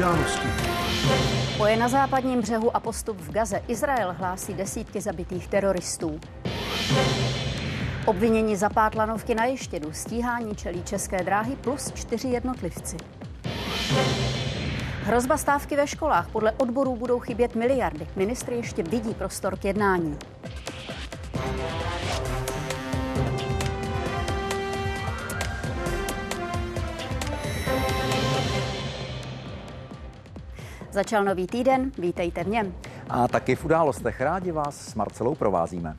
události. Boje na západním břehu a postup v Gaze. Izrael hlásí desítky zabitých teroristů. Obvinění za pátlanovky na ještědu, stíhání čelí české dráhy plus čtyři jednotlivci. Hrozba stávky ve školách. Podle odborů budou chybět miliardy. Ministr ještě vidí prostor k jednání. Začal nový týden, vítejte v něm. A taky v událostech rádi vás s Marcelou provázíme.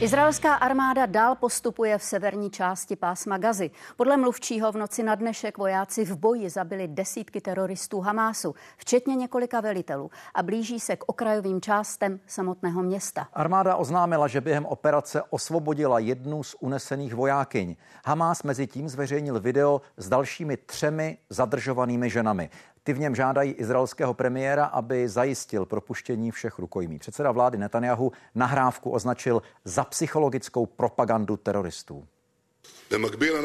Izraelská armáda dál postupuje v severní části pásma Gazy. Podle mluvčího v noci na dnešek vojáci v boji zabili desítky teroristů Hamásu, včetně několika velitelů a blíží se k okrajovým částem samotného města. Armáda oznámila, že během operace osvobodila jednu z unesených vojákyň. Hamás mezi tím zveřejnil video s dalšími třemi zadržovanými ženami. Ty v něm žádají izraelského premiéra, aby zajistil propuštění všech rukojmí. Předseda vlády Netanyahu nahrávku označil za psychologickou propagandu teroristů.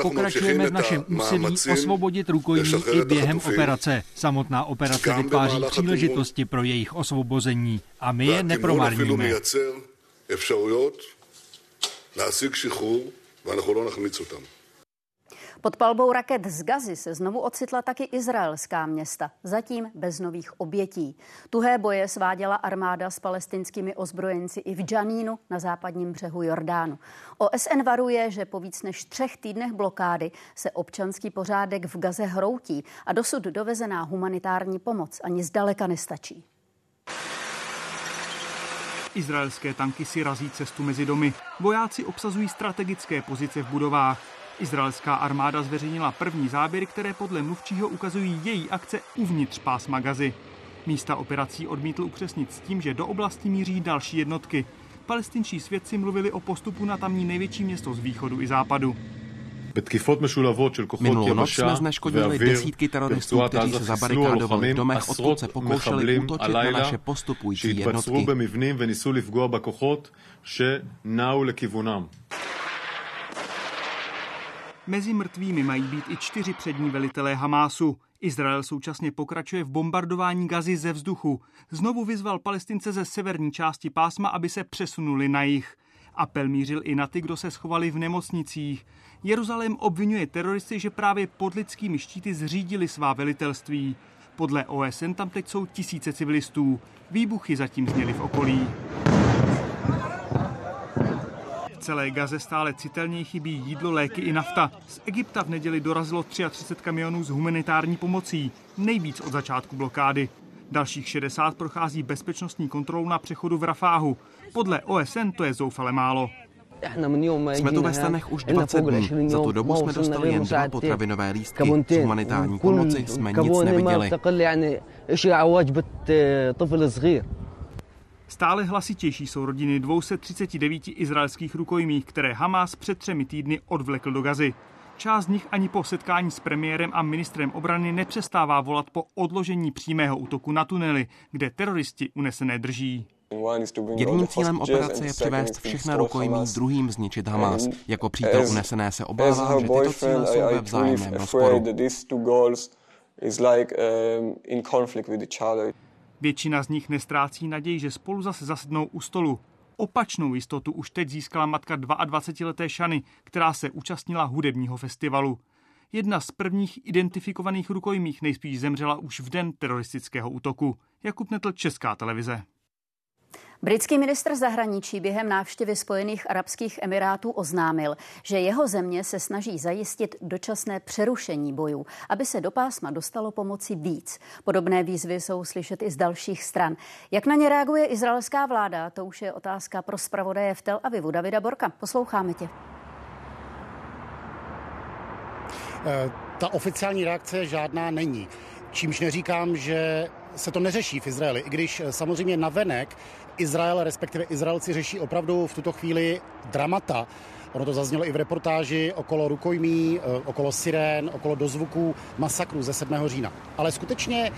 Pokračujeme v našem úsilí osvobodit rukojmí i během operace. Samotná operace vytváří příležitosti pro jejich osvobození a my je nepromarníme. Pod palbou raket z Gazy se znovu ocitla taky izraelská města, zatím bez nových obětí. Tuhé boje sváděla armáda s palestinskými ozbrojenci i v Džanínu na západním břehu Jordánu. OSN varuje, že po víc než třech týdnech blokády se občanský pořádek v Gaze hroutí a dosud dovezená humanitární pomoc ani zdaleka nestačí. Izraelské tanky si razí cestu mezi domy. Vojáci obsazují strategické pozice v budovách. Izraelská armáda zveřejnila první záběry, které podle mluvčího ukazují její akce uvnitř pásma Gazy. Místa operací odmítl upřesnit s tím, že do oblasti míří další jednotky. Palestinčí svědci mluvili o postupu na tamní největší město z východu i západu. Minulou noc jsme zneškodnili desítky teroristů, kteří se zabarikádovali v domech, odkud se pokoušeli útočit na naše postupující jednotky. Mezi mrtvými mají být i čtyři přední velitelé Hamásu. Izrael současně pokračuje v bombardování Gazy ze vzduchu. Znovu vyzval palestince ze severní části pásma, aby se přesunuli na jih. Apel mířil i na ty, kdo se schovali v nemocnicích. Jeruzalém obvinuje teroristy, že právě pod lidskými štíty zřídili svá velitelství. Podle OSN tam teď jsou tisíce civilistů. Výbuchy zatím zněly v okolí celé Gaze stále citelněji chybí jídlo, léky i nafta. Z Egypta v neděli dorazilo 33 kamionů s humanitární pomocí, nejvíc od začátku blokády. Dalších 60 prochází bezpečnostní kontrolu na přechodu v Rafáhu. Podle OSN to je zoufale málo. Jsme tu ve stanech už 20 dní. Za tu dobu jsme dostali jen dva potravinové lístky. Z humanitární pomoci jsme nic neviděli. Stále hlasitější jsou rodiny 239 izraelských rukojmí, které Hamas před třemi týdny odvlekl do Gazy. Část z nich ani po setkání s premiérem a ministrem obrany nepřestává volat po odložení přímého útoku na tunely, kde teroristi unesené drží. Jediným cílem operace je přivést všechna rukojmí, druhým zničit Hamas. Jako přítel unesené se obávám, že tyto cíle jsou ve vzájemném rozporu. Většina z nich nestrácí naději, že spolu zase zasednou u stolu. Opačnou jistotu už teď získala matka 22-leté Šany, která se účastnila hudebního festivalu. Jedna z prvních identifikovaných rukojmích nejspíš zemřela už v den teroristického útoku. Jakub Netl, Česká televize. Britský ministr zahraničí během návštěvy Spojených arabských emirátů oznámil, že jeho země se snaží zajistit dočasné přerušení bojů, aby se do pásma dostalo pomoci víc. Podobné výzvy jsou slyšet i z dalších stran. Jak na ně reaguje izraelská vláda, to už je otázka pro zpravodaje v Tel Avivu. Davida Borka, posloucháme tě. Eh, ta oficiální reakce žádná není. Čímž neříkám, že se to neřeší v Izraeli, i když eh, samozřejmě navenek Izrael, respektive Izraelci řeší opravdu v tuto chvíli dramata. Ono to zaznělo i v reportáži okolo rukojmí, eh, okolo sirén, okolo dozvuků masakru ze 7. října. Ale skutečně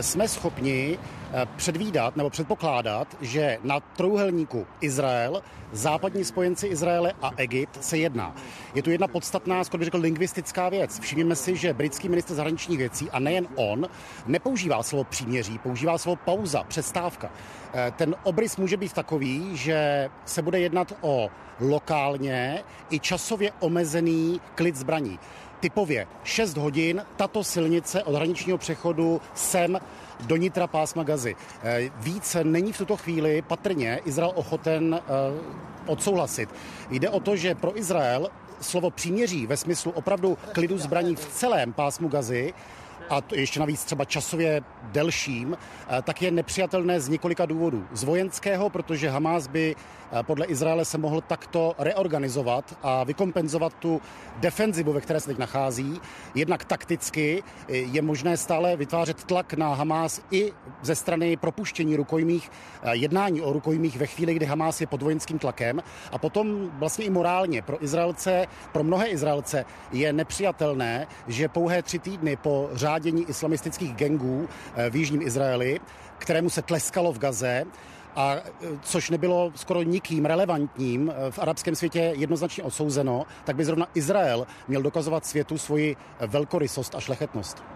jsme schopni eh, předvídat nebo předpokládat, že na trojuhelníku Izrael, západní spojenci Izraele a Egypt se jedná. Je tu jedna podstatná, skoro bych řekl, lingvistická věc. Všimněme si, že britský minister zahraničních věcí, a nejen on, nepoužívá slovo příměří, používá slovo pauza, přestávka. Eh, ten obrys může být takový, že se bude jednat o lokálně i časově omezený klid zbraní typově 6 hodin tato silnice od hraničního přechodu sem do nitra pásma Gazy. Eh, více není v tuto chvíli patrně Izrael ochoten eh, odsouhlasit. Jde o to, že pro Izrael slovo příměří ve smyslu opravdu klidu zbraní v celém pásmu Gazy a to ještě navíc třeba časově delším, eh, tak je nepřijatelné z několika důvodů. Z vojenského, protože Hamas by podle Izraele se mohl takto reorganizovat a vykompenzovat tu defenzivu, ve které se teď nachází. Jednak takticky eh, je možné stále vytvářet tlak na Hamas i ze strany propuštění rukojmích, jednání o rukojmích ve chvíli, kdy Hamas je pod vojenským tlakem. A potom vlastně i morálně pro Izraelce, pro mnohé Izraelce je nepřijatelné, že pouhé tři týdny po řádě navádění islamistických gengů eh, v Jižním Izraeli, kterému se tleskalo v Gaze, a eh, což nebylo skoro nikým relevantním eh, v arabském světě jednoznačně odsouzeno, tak by zrovna Izrael měl dokazovat světu svoji velkorysost a šlechetnost.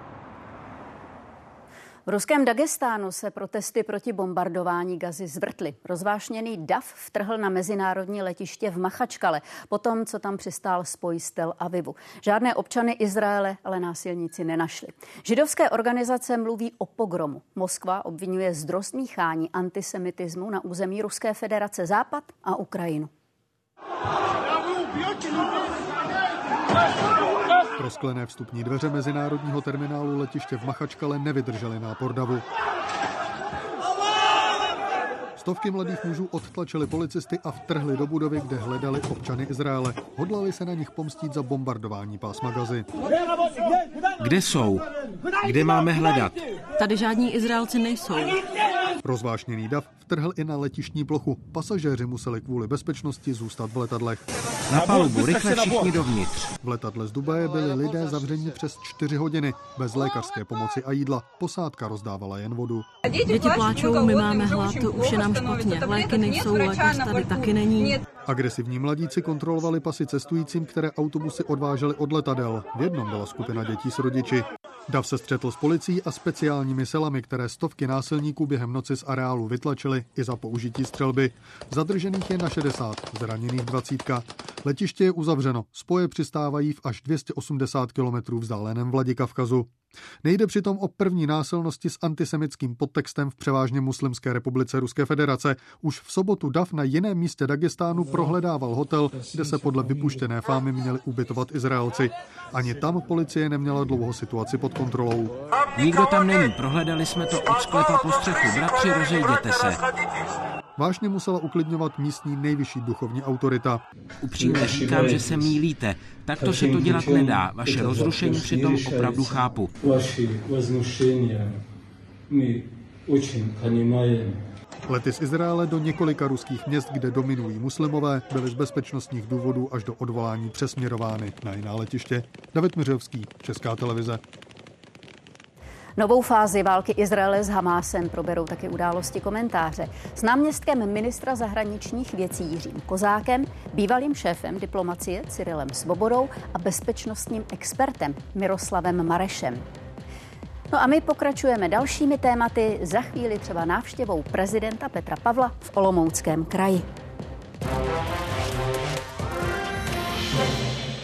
V ruském Dagestánu se protesty proti bombardování gazy zvrtly. Rozvášněný DAF vtrhl na mezinárodní letiště v Machačkale, potom, co tam přistál spoj z Tel Avivu. Žádné občany Izraele ale násilníci nenašli. Židovské organizace mluví o pogromu. Moskva obvinuje z míchání antisemitismu na území Ruské federace Západ a Ukrajinu. Prosklené vstupní dveře mezinárodního terminálu letiště v Machačkale nevydržely nápor davu. Stovky mladých mužů odtlačili policisty a vtrhli do budovy, kde hledali občany Izraele. Hodlali se na nich pomstít za bombardování pásma Gazy. Kde jsou? Kde máme hledat? Tady žádní Izraelci nejsou. Rozvášněný dav vtrhl i na letištní plochu. Pasažéři museli kvůli bezpečnosti zůstat v letadlech. Na palubu, rychle všichni dovnitř. V letadle z Dubaje byli lidé zavřeni přes čtyři hodiny. Bez lékařské pomoci a jídla. Posádka rozdávala jen vodu. Děti pláčou, my máme hlad, už je nám špatně. Léky nejsou, lékař tady taky není. Agresivní mladíci kontrolovali pasy cestujícím, které autobusy odvážely od letadel. V jednom byla skupina dětí s rodiči. Dav se střetl s policií a speciálními silami, které stovky násilníků během noci z areálu vytlačili i za použití střelby. Zadržených je na 60, zraněných 20. Letiště je uzavřeno, spoje přistávají v až 280 km vzdáleném Vladikavkazu. Nejde přitom o první násilnosti s antisemickým podtextem v převážně muslimské republice Ruské federace. Už v sobotu DAF na jiném místě Dagestánu prohledával hotel, kde se podle vypuštěné fámy měli ubytovat Izraelci. Ani tam policie neměla dlouho situaci pod kontrolou. Nikdo tam není, prohledali jsme to od sklepa po střechu. Bratři, rozejděte se. Vážně musela uklidňovat místní nejvyšší duchovní autorita. Upřímně říkám, že se mílíte. Takto se to dělat nedá. Vaše rozrušení přitom opravdu chápu. Lety z Izraele do několika ruských měst, kde dominují muslimové, byly z bezpečnostních důvodů až do odvolání přesměrovány na jiná letiště. David Miřovský, Česká televize. Novou fázi války Izraele s Hamásem proberou taky události komentáře. S náměstkem ministra zahraničních věcí Jiřím Kozákem, bývalým šéfem diplomacie Cyrilem Svobodou a bezpečnostním expertem Miroslavem Marešem. No a my pokračujeme dalšími tématy, za chvíli třeba návštěvou prezidenta Petra Pavla v Olomouckém kraji.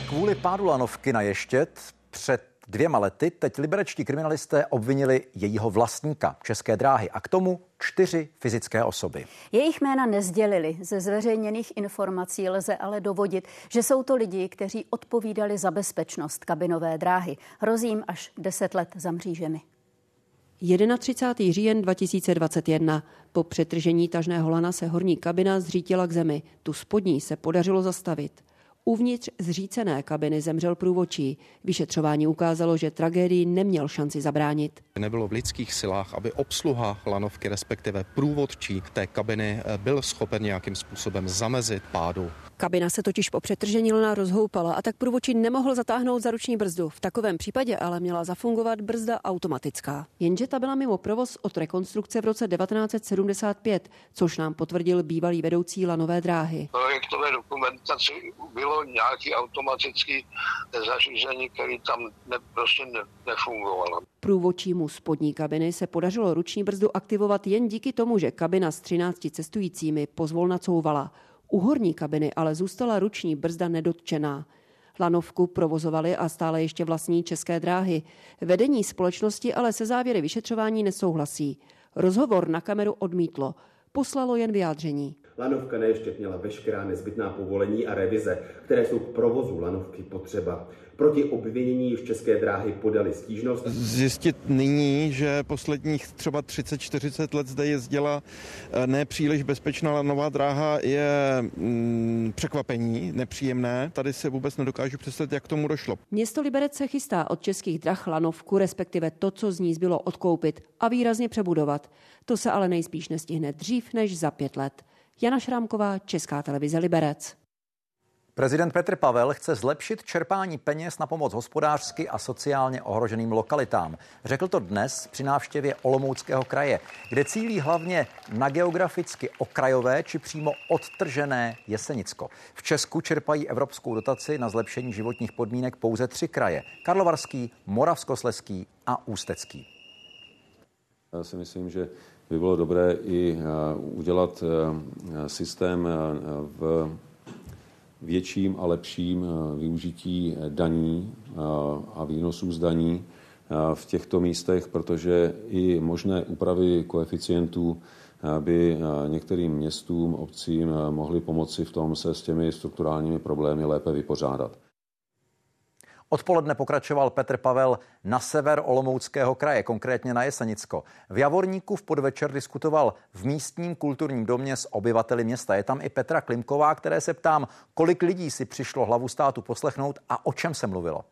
Kvůli pádu lanovky na Ještět před dvěma lety teď liberečtí kriminalisté obvinili jejího vlastníka České dráhy a k tomu čtyři fyzické osoby. Jejich jména nezdělili. Ze zveřejněných informací lze ale dovodit, že jsou to lidi, kteří odpovídali za bezpečnost kabinové dráhy. Hrozí jim až 10 let za mřížemi. 31. říjen 2021. Po přetržení tažného lana se horní kabina zřítila k zemi. Tu spodní se podařilo zastavit. Uvnitř zřícené kabiny zemřel průvočí. Vyšetřování ukázalo, že tragédii neměl šanci zabránit. Nebylo v lidských silách, aby obsluha lanovky, respektive průvodčí té kabiny, byl schopen nějakým způsobem zamezit pádu. Kabina se totiž po přetržení lna rozhoupala a tak průvodčí nemohl zatáhnout za ruční brzdu. V takovém případě ale měla zafungovat brzda automatická. Jenže ta byla mimo provoz od rekonstrukce v roce 1975, což nám potvrdil bývalý vedoucí lanové dráhy. Projektové dokumentaci bylo nějaký automatický zařízení, který tam ne, prostě ne, nefungovalo. Průvodčímu spodní kabiny se podařilo ruční brzdu aktivovat jen díky tomu, že kabina s 13 cestujícími pozvolna couvala. U horní kabiny ale zůstala ruční brzda nedotčená. Lanovku provozovali a stále ještě vlastní české dráhy. Vedení společnosti ale se závěry vyšetřování nesouhlasí. Rozhovor na kameru odmítlo. Poslalo jen vyjádření. Lanovka neještě měla veškerá nezbytná povolení a revize, které jsou k provozu lanovky potřeba. Proti obvinění již České dráhy podali stížnost. Zjistit nyní, že posledních třeba 30-40 let zde jezdila eh, nepříliš bezpečná nová dráha je mm, překvapení, nepříjemné. Tady se vůbec nedokážu představit, jak k tomu došlo. Město Liberec se chystá od českých drah lanovku, respektive to, co z ní zbylo odkoupit a výrazně přebudovat. To se ale nejspíš nestihne dřív než za pět let. Jana Šrámková, Česká televize Liberec. Prezident Petr Pavel chce zlepšit čerpání peněz na pomoc hospodářsky a sociálně ohroženým lokalitám. Řekl to dnes při návštěvě Olomouckého kraje, kde cílí hlavně na geograficky okrajové či přímo odtržené Jesenicko. V Česku čerpají evropskou dotaci na zlepšení životních podmínek pouze tři kraje. Karlovarský, Moravskosleský a Ústecký. Já si myslím, že by bylo dobré i udělat systém v větším a lepším eh, využití eh, daní eh, a výnosů z daní v těchto místech, protože i možné úpravy koeficientů by některým městům, obcím mohly pomoci v tom se s těmi strukturálními problémy lépe vypořádat. Odpoledne pokračoval Petr Pavel na sever Olomouckého kraje, konkrétně na Jesenicko. V Javorníku v podvečer diskutoval v místním kulturním domě s obyvateli města. Je tam i Petra Klimková, které se ptám, kolik lidí si přišlo hlavu státu poslechnout a o čem se mluvilo.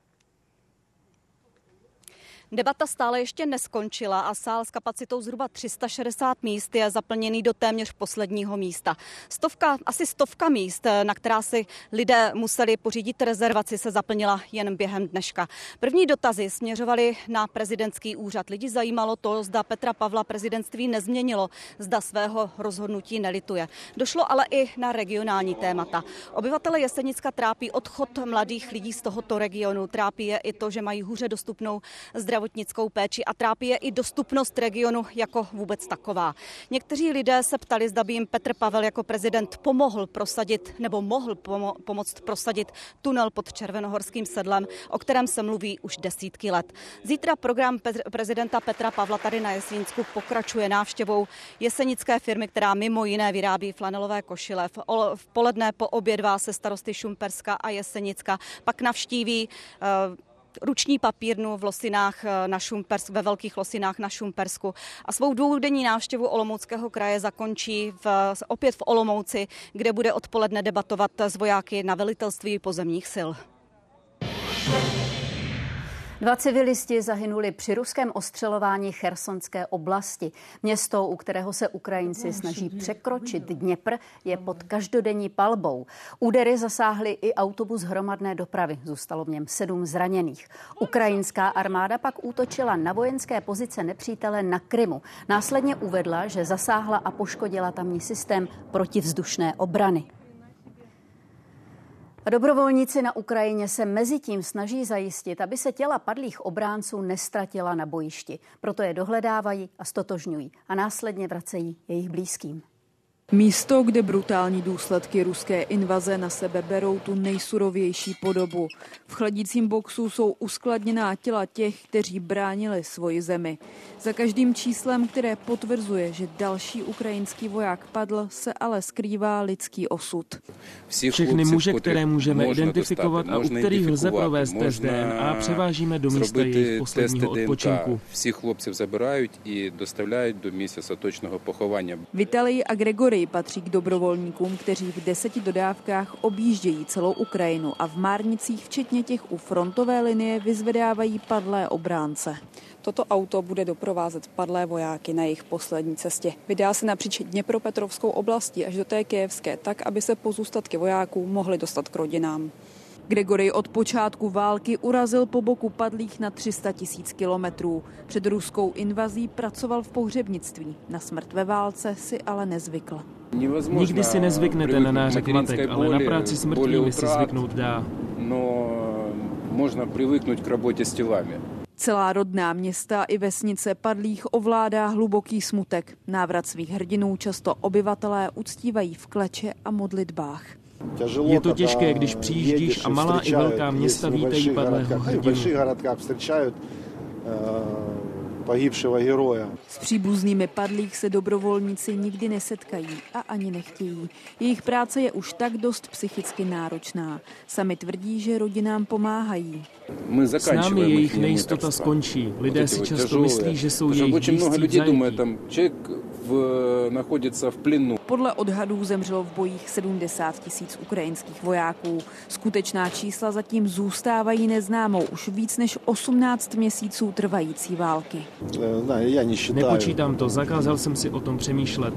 Debata stále ještě neskončila a sál s kapacitou zhruba 360 míst je zaplněný do téměř posledního místa. Stovka, asi stovka míst, na která si lidé museli pořídit rezervaci, se zaplnila jen během dneška. První dotazy směřovaly na prezidentský úřad. Lidi zajímalo to, zda Petra Pavla prezidentství nezměnilo, zda svého rozhodnutí nelituje. Došlo ale i na regionální témata. Obyvatele Jesenicka trápí odchod mladých lidí z tohoto regionu. Trápí je i to, že mají hůře dostupnou zdravotní zdravotnickou péči a trápí je i dostupnost regionu jako vůbec taková. Někteří lidé se ptali, zda by jim Petr Pavel jako prezident pomohl prosadit nebo mohl pomo- pomoct prosadit tunel pod Červenohorským sedlem, o kterém se mluví už desítky let. Zítra program pe- prezidenta Petra Pavla tady na Jesínsku pokračuje návštěvou jesenické firmy, která mimo jiné vyrábí flanelové košile. V, v poledne poobědvá se starosty Šumperska a Jesenicka, pak navštíví uh, ruční papírnu v Losinách eh, na Šumpers, ve Velkých Losinách na Šumpersku a svou dvoudenní návštěvu Olomouckého kraje zakončí v, opět v Olomouci, kde bude odpoledne debatovat s vojáky na velitelství pozemních sil. Dva civilisti zahynuli při ruském ostřelování Chersonské oblasti. Město, u kterého se Ukrajinci snaží překročit Dněpr, je pod každodenní palbou. Údery zasáhly i autobus hromadné dopravy. Zůstalo v něm sedm zraněných. Ukrajinská armáda pak útočila na vojenské pozice nepřítele na Krymu. Následně uvedla, že zasáhla a poškodila tamní systém protivzdušné obrany. Dobrovolníci na Ukrajině se mezi tím snaží zajistit, aby se těla padlých obránců nestratila na bojišti. Proto je dohledávají a stotožňují a následně vracejí jejich blízkým. Místo, kde brutální důsledky ruské invaze na sebe berou tu nejsurovější podobu. V chladícím boxu jsou uskladněná těla těch, kteří bránili svoji zemi. Za každým číslem, které potvrzuje, že další ukrajinský voják padl, se ale skrývá lidský osud. Všechny muže, které můžeme identifikovat a u kterých lze provést test DNA, převážíme do místa jejich posledního odpočinku. Всіх хлопців забирають і доставляють до місця остаточного поховання. Vitalij a Grigory patří k dobrovolníkům, kteří v deseti dodávkách objíždějí celou Ukrajinu a v Márnicích, včetně těch u frontové linie, vyzvedávají padlé obránce. Toto auto bude doprovázet padlé vojáky na jejich poslední cestě. Vydá se napříč Dněpropetrovskou oblastí až do té kijevské, tak, aby se pozůstatky vojáků mohly dostat k rodinám. Gregory od počátku války urazil po boku padlých na 300 tisíc kilometrů. Před ruskou invazí pracoval v pohřebnictví. Na smrt ve válce si ale nezvykl. Nikdy si nezvyknete na nářek matek, ale na práci s mrtvými si zvyknout dá. No, možná přivyknout k robotě s tělami. Celá rodná města i vesnice padlých ovládá hluboký smutek. Návrat svých hrdinů často obyvatelé uctívají v kleče a modlitbách. Je to těžké, když přijíždíš a malá i velká města vítají padlého hrdinu. heroja. S příbuznými padlých se dobrovolníci nikdy nesetkají a ani nechtějí. Jejich práce je už tak dost psychicky náročná. Sami tvrdí, že rodinám pomáhají. S námi jejich nejistota skončí. Lidé si často myslí, že jsou jejich blízcí v, находится v plynu. Podle odhadů zemřelo v bojích 70 tisíc ukrajinských vojáků. Skutečná čísla zatím zůstávají neznámou už víc než 18 měsíců trvající války. Nepočítám to, zakázal jsem si o tom přemýšlet.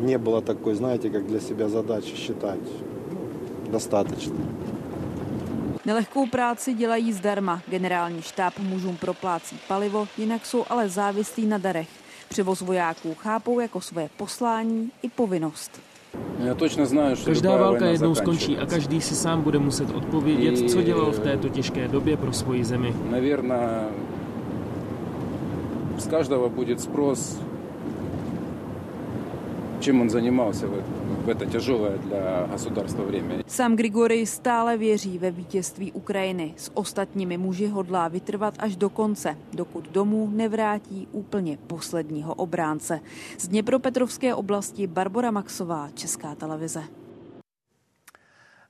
Nebylo takové, znáte, jak для себя задачи считать. Достаточно. Nelehkou práci dělají zdarma. Generální štáb mužům proplácí palivo, jinak jsou ale závislí na darech. Převoz vojáků chápou jako své poslání i povinnost. Já točně znám, že Každá válka jednou skončí a každý si sám bude muset odpovědět, co dělal v této těžké době pro svoji zemi. Navěrná, z každého bude spros, čím on занимался v это тяжелое для государства время. Sam Grigory stále věří ve vítězství Ukrajiny. S ostatními muži hodlá vytrvat až do konce, dokud domů nevrátí úplně posledního obránce. Z Dněpropetrovské oblasti Barbara Maxová, Česká televize.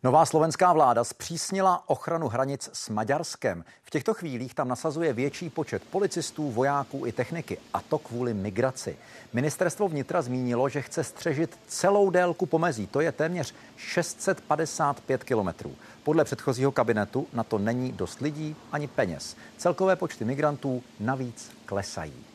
Nová slovenská vláda zpřísnila ochranu hranic s Maďarskem. V těchto chvílích tam nasazuje větší počet policistů, vojáků i techniky, a to kvůli migraci. Ministerstvo vnitra zmínilo, že chce střežit celou délku pomezí, to je téměř 655 kilometrů. Podle předchozího kabinetu na to není dost lidí ani peněz. Celkové počty migrantů navíc klesají.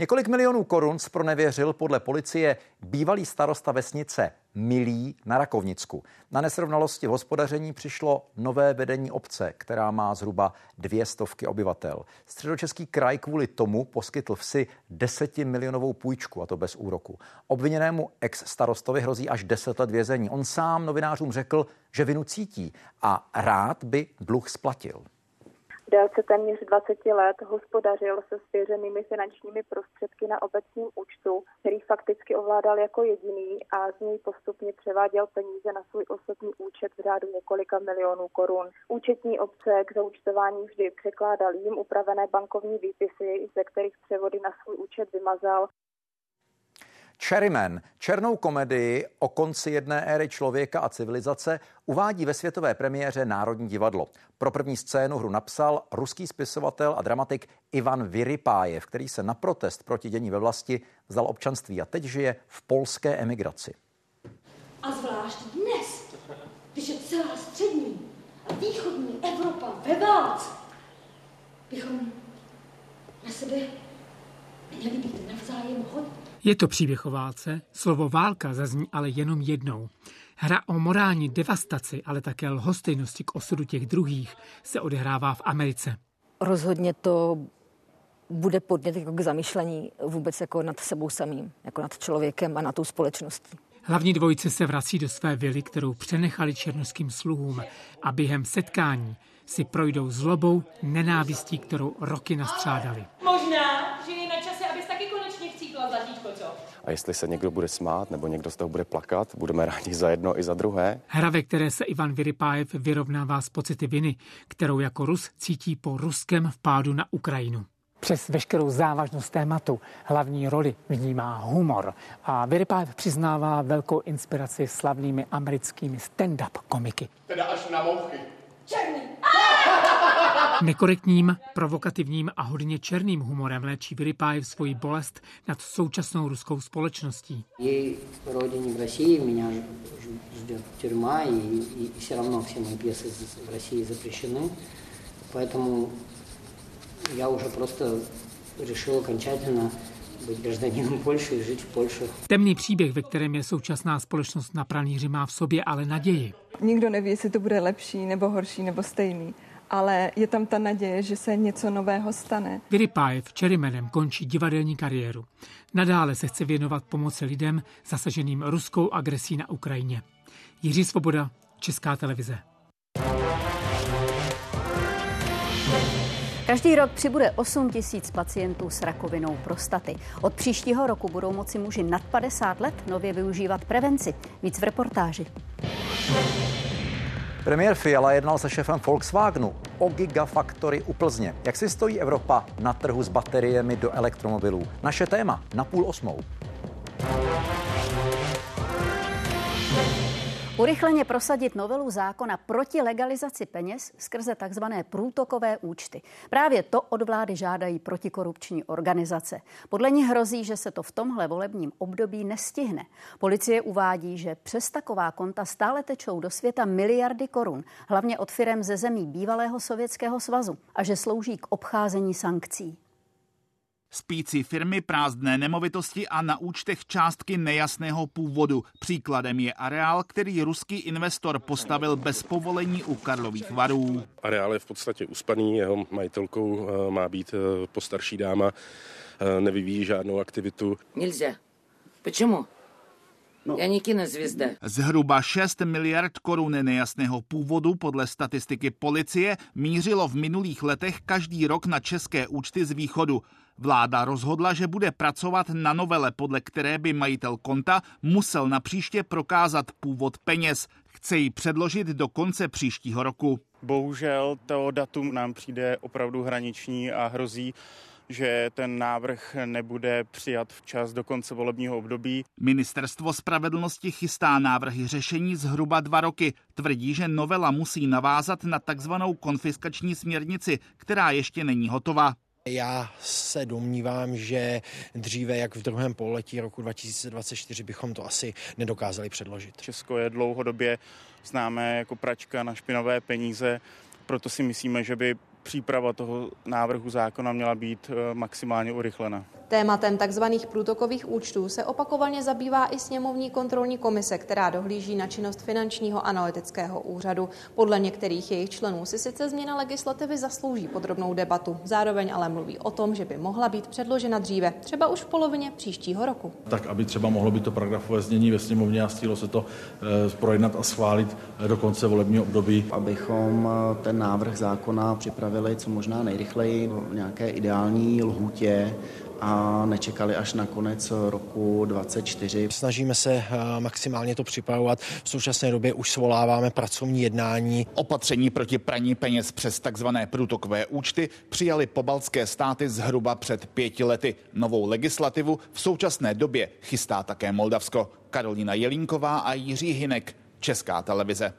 Několik milionů korun nevěřil podle policie bývalý starosta vesnice Milí na Rakovnicku. Na nesrovnalosti v hospodaření přišlo nové vedení obce, která má zhruba dvě stovky obyvatel. Středočeský kraj kvůli tomu poskytl vsi desetimilionovou půjčku, a to bez úroku. Obviněnému ex-starostovi hrozí až deset let vězení. On sám novinářům řekl, že vinu cítí a rád by dluh splatil délce téměř 20 let hospodařil se svěřenými finančními prostředky na obecním účtu, který fakticky ovládal jako jediný a z něj postupně převáděl peníze na svůj osobní účet v řádu několika milionů korun. Účetní obce k zaučtování vždy překládal jim upravené bankovní výpisy, ze kterých převody na svůj účet vymazal Cherryman, černou komedii o konci jedné éry člověka a civilizace, uvádí ve světové premiéře Národní divadlo. Pro první scénu hru napsal ruský spisovatel a dramatik Ivan Vyrypájev, který se na protest proti dění ve vlasti vzdal občanství a teď žije v polské emigraci. A zvlášť dnes, když je celá střední a východní Evropa ve válce, bychom na sebe měli být navzájem hodní. Je to příběh o válce, slovo válka zazní ale jenom jednou. Hra o morální devastaci, ale také lhostejnosti k osudu těch druhých se odehrává v Americe. Rozhodně to bude podnět jako k zamýšlení vůbec jako nad sebou samým, jako nad člověkem a na tou společností. Hlavní dvojice se vrací do své vily, kterou přenechali černoským sluhům a během setkání si projdou zlobou, nenávistí, kterou roky nastřádali. Možná, že je na čase, abys taky konečně chcípla za dítko, co? A jestli se někdo bude smát nebo někdo z toho bude plakat, budeme rádi za jedno i za druhé. Hra, ve které se Ivan Vyrypájev vyrovnává s pocity viny, kterou jako Rus cítí po ruském vpádu na Ukrajinu. Přes veškerou závažnost tématu hlavní roli vnímá humor a Vyrypájev přiznává velkou inspiraci slavnými americkými stand-up komiky. Teda až na mouchy. Černý! Nekorektním, provokativním a hodně černým humorem léčí Vyripájev svoji bolest nad současnou ruskou společností. Ей родине v России меня ждет тюрьма, и, и, и все равно все мои пьесы в России запрещены. Поэтому я уже просто решил окончательно být гражданином Польши и žít v Польше. Temný příběh, ve kterém je současná společnost na pranýři, má v sobě ale naději. Nikdo neví, jestli to bude lepší, nebo horší, nebo stejný. Ale je tam ta naděje, že se něco nového stane. Vyripájev Čerimenem končí divadelní kariéru. Nadále se chce věnovat pomoci lidem zasaženým ruskou agresí na Ukrajině. Jiří Svoboda, Česká televize. Každý rok přibude 8 tisíc pacientů s rakovinou prostaty. Od příštího roku budou moci muži nad 50 let nově využívat prevenci. Víc v reportáži. Premiér Fiala jednal se šefem Volkswagenu o gigafaktory u Plzně. Jak si stojí Evropa na trhu s bateriemi do elektromobilů? Naše téma na půl osmou. Urychleně prosadit novelu zákona proti legalizaci peněz skrze tzv. průtokové účty. Právě to od vlády žádají protikorupční organizace. Podle ní hrozí, že se to v tomhle volebním období nestihne. Policie uvádí, že přes taková konta stále tečou do světa miliardy korun, hlavně od firem ze zemí bývalého Sovětského svazu a že slouží k obcházení sankcí. Spící firmy, prázdné nemovitosti a na účtech částky nejasného původu. Příkladem je areál, který ruský investor postavil bez povolení u Karlových varů. Areál je v podstatě uspaný, jeho majitelkou eh, má být eh, postarší dáma, eh, nevyvíjí žádnou aktivitu. Nelze. Proč? No. Já. Zhruba 6 miliard korun nejasného původu podle statistiky policie mířilo v minulých letech každý rok na české účty z východu. Vláda rozhodla, že bude pracovat na novele, podle které by majitel konta musel na příště prokázat původ peněz. Chce ji předložit do konce příštího roku. Bohužel to datum nám přijde opravdu hraniční a hrozí, že ten návrh nebude přijat včas do konce volebního období. Ministerstvo spravedlnosti chystá návrhy řešení zhruba dva roky. Tvrdí, že novela musí navázat na takzvanou konfiskační směrnici, která ještě není hotová. Já se domnívám, že dříve, jak v druhém pololetí roku 2024, bychom to asi nedokázali předložit. Česko je dlouhodobě známé jako pračka na špinavé peníze, proto si myslíme, že by příprava toho návrhu zákona měla být eh, maximálně urychlena. Tématem tzv. průtokových účtů se opakovaně zabývá i sněmovní kontrolní komise, která dohlíží na činnost finančního analytického úřadu. Podle některých jejich členů si sice změna legislativy zaslouží podrobnou debatu, zároveň ale mluví o tom, že by mohla být předložena dříve, třeba už v polovině příštího roku. Tak, aby třeba mohlo být to paragrafové znění ve sněmovně a stihlo se to e, projednat a schválit do konce volebního období. Abychom eh, ten návrh zákona připravili co možná nejrychleji v nějaké ideální lhůtě, a nečekali až na konec roku 2024. Snažíme se eh, maximálně to připravovat. V současné době už svoláváme pracovní jednání. Opatření proti praní peněz přes takzvané průtokové účty přijali pobaltské státy zhruba před pěti lety. Novou legislativu v současné době chystá také Moldavsko. Karolina Jelínková a Jiří Hinek, Česká televize.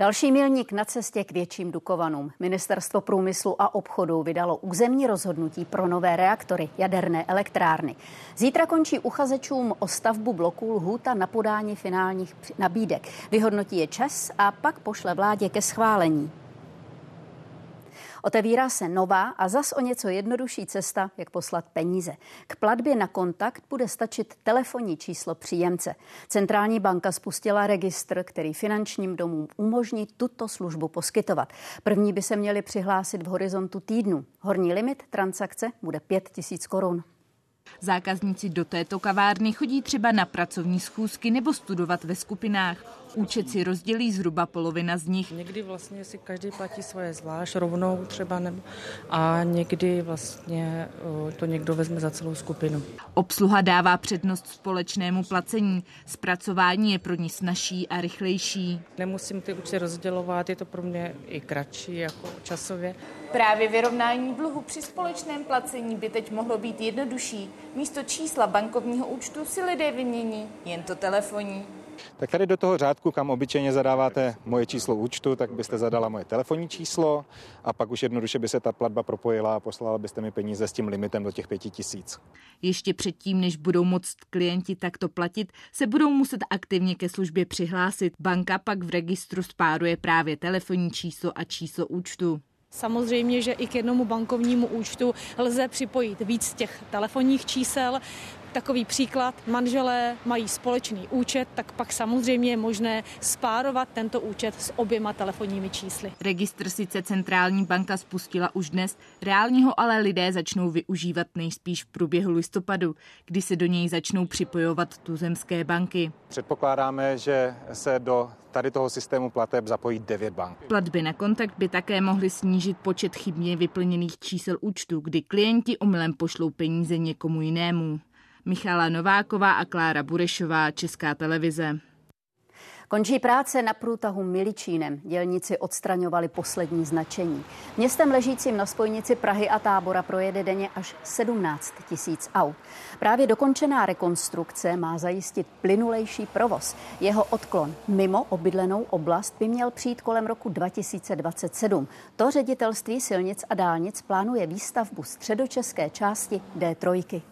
Další milník na cestě k větším Dukovanům. Ministerstvo průmyslu a obchodu vydalo územní rozhodnutí pro nové reaktory jaderné elektrárny. Zítra končí uchazečům o stavbu bloků lhůta na podání finálních nabídek. Vyhodnotí je čas a pak pošle vládě ke schválení. Otevírá se nová a zas o něco jednodušší cesta, jak poslat peníze. K platbě na kontakt bude stačit telefonní číslo příjemce. Centrální banka spustila registr, který finančním domům umožní tuto službu poskytovat. První by se měli přihlásit v horizontu týdnu. Horní limit transakce bude 5 tisíc korun. Zákazníci do této kavárny chodí třeba na pracovní schůzky nebo studovat ve skupinách. Účet si rozdělí zhruba polovina z nich. Někdy vlastně si každý platí svoje zvlášť rovnou třeba nebo, a někdy vlastně to někdo vezme za celou skupinu. Obsluha dává přednost společnému placení. Zpracování je pro ní snažší a rychlejší. Nemusím ty účty rozdělovat, je to pro mě i kratší jako časově. Právě vyrovnání dluhu při společném placení by teď mohlo být jednodušší. Místo čísla bankovního účtu si lidé vymění jen to telefonní. Tak tady do toho řádku, kam obyčejně zadáváte moje číslo účtu, tak byste zadala moje telefonní číslo a pak už jednoduše by se ta platba propojila a poslala byste mi peníze s tím limitem do těch pěti tisíc. Ještě předtím, než budou moct klienti takto platit, se budou muset aktivně ke službě přihlásit. Banka pak v registru spáruje právě telefonní číslo a číslo účtu. Samozřejmě, že i k jednomu bankovnímu účtu lze připojit víc těch telefonních čísel. Takový příklad, manželé mají společný účet, tak pak samozřejmě je možné spárovat tento účet s oběma telefonními čísly. Registr sice centrální banka spustila už dnes, reálně ho ale lidé začnou využívat nejspíš v průběhu listopadu, kdy se do něj začnou připojovat tuzemské banky. Předpokládáme, že se do tady toho systému plateb zapojí 9 bank. Platby na kontakt by také mohly snížit počet chybně vyplněných čísel účtu, kdy klienti omylem pošlou peníze někomu jinému. Michala Nováková a Klára Burešová, Česká televize. Končí práce na průtahu Miličínem. Dělníci odstraňovali poslední značení. Městem ležícím na spojnici Prahy a Tábora projede denně až 17 tisíc aut. Právě dokončená rekonstrukce má zajistit plynulejší provoz. Jeho odklon mimo obydlenou oblast by měl přijít kolem roku 2027. To ředitelství silnic a dálnic plánuje výstavbu středočeské části D3.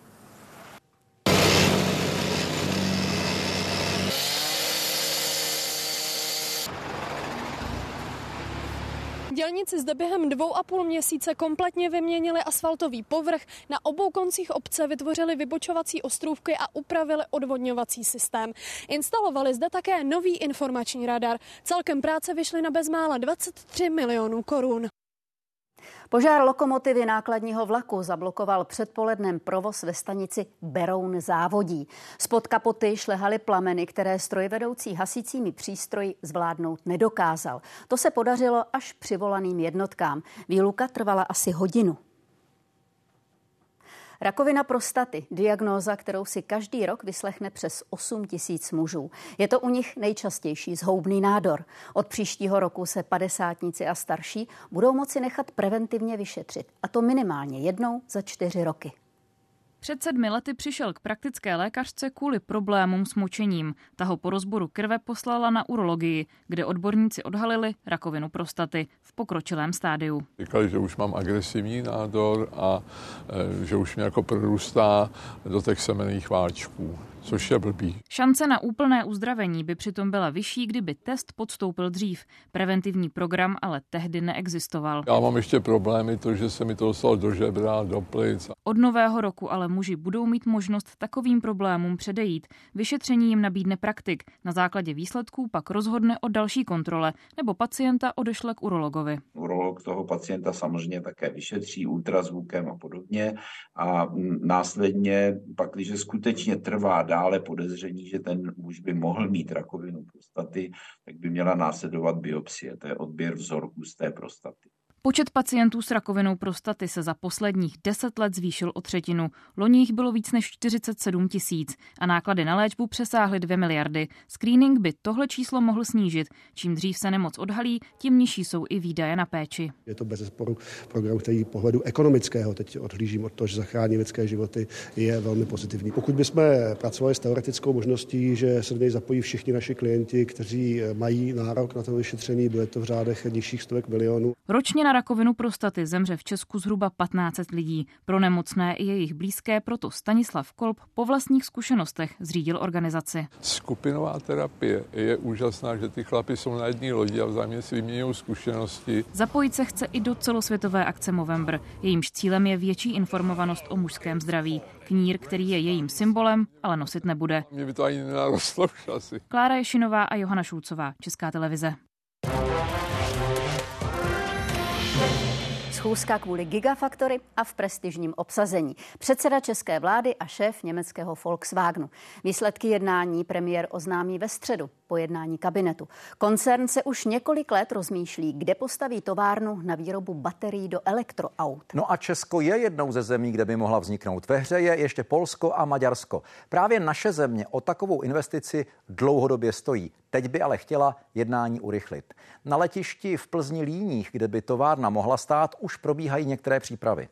Dělníci zde během dvou a půl měsíce kompletně vyměnili asfaltový povrch, na obou koncích obce vytvořili vybočovací ostrůvky a upravili odvodňovací systém. Instalovali zde také nový informační radar. Celkem práce vyšly na bezmála 23 milionů korun. Požár lokomotivy nákladního vlaku zablokoval předpolednem provoz ve stanici Beroun závodí. Spod kapoty šlehaly plameny, které strojvedoucí hasícími přístroji zvládnout nedokázal. To se podařilo až přivolaným jednotkám. Výluka trvala asi hodinu. Rakovina prostaty, diagnóza, kterou si každý rok vyslechne přes 8 tisíc mužů. Je to u nich nejčastější zhoubný nádor. Od příštího roku se padesátníci a starší budou moci nechat preventivně vyšetřit, a to minimálně jednou za čtyři roky. Před sedmi lety přišel k praktické lékařce kvůli problémům s močením. Ta ho po rozboru krve poslala na urologii, kde odborníci odhalili rakovinu prostaty v pokročilém stádiu. Říkali, že už mám agresivní nádor a e, že už mě jako prorůstá do těch semených váčků což je blbý. Šance na úplné uzdravení by přitom byla vyšší, kdyby test podstoupil dřív. Preventivní program ale tehdy neexistoval. Já mám ještě problémy, to, že se mi to dostalo do žebra, do plic. Od nového roku ale muži budou mít možnost takovým problémům předejít. Vyšetření jim nabídne praktik. Na základě výsledků pak rozhodne o další kontrole nebo pacienta odešle k urologovi. Urolog toho pacienta samozřejmě také vyšetří ultrazvukem a podobně a následně pak, když skutečně trvá dále podezření, že ten muž by mohl mít rakovinu prostaty, tak by měla následovat biopsie, to je odběr vzorků z té prostaty. Počet pacientů s rakovinou prostaty se za posledních 10 let zvýšil o třetinu. Loni jich bylo víc než 47 tisíc a náklady na léčbu přesáhly 2 miliardy. Screening by tohle číslo mohl snížit. Čím dřív se nemoc odhalí, tím nižší jsou i výdaje na péči. Je to bez zesporu program, který pohledu ekonomického, teď odhlížím od toho, že zachrání lidské životy, je velmi pozitivní. Pokud bychom pracovali s teoretickou možností, že se do něj zapojí všichni naši klienti, kteří mají nárok na to vyšetření, bude to v řádech nižších stovek milionů. Ročně na rakovinu prostaty zemře v Česku zhruba 15 lidí. Pro nemocné i jejich blízké proto Stanislav Kolb po vlastních zkušenostech zřídil organizaci. Skupinová terapie je úžasná, že ty chlapy jsou na jedné lodi a vzájemně si vyměňují zkušenosti. Zapojit se chce i do celosvětové akce Movember. Jejímž cílem je větší informovanost o mužském zdraví. Knír, který je jejím symbolem, ale nosit nebude. Mě by to ani nenarostlo. Klára Ješinová a Johana Šulcová, Česká televize. Schůzka kvůli Gigafactory a v prestižním obsazení. Předseda české vlády a šéf německého Volkswagenu. Výsledky jednání premiér oznámí ve středu po jednání kabinetu. Koncern se už několik let rozmýšlí, kde postaví továrnu na výrobu baterií do elektroaut. No a Česko je jednou ze zemí, kde by mohla vzniknout. Ve hře je ještě Polsko a Maďarsko. Právě naše země o takovou investici dlouhodobě stojí. Teď by ale chtěla jednání urychlit. Na letišti v Plzni Líních, kde by továrna mohla stát, už probíhají některé přípravy.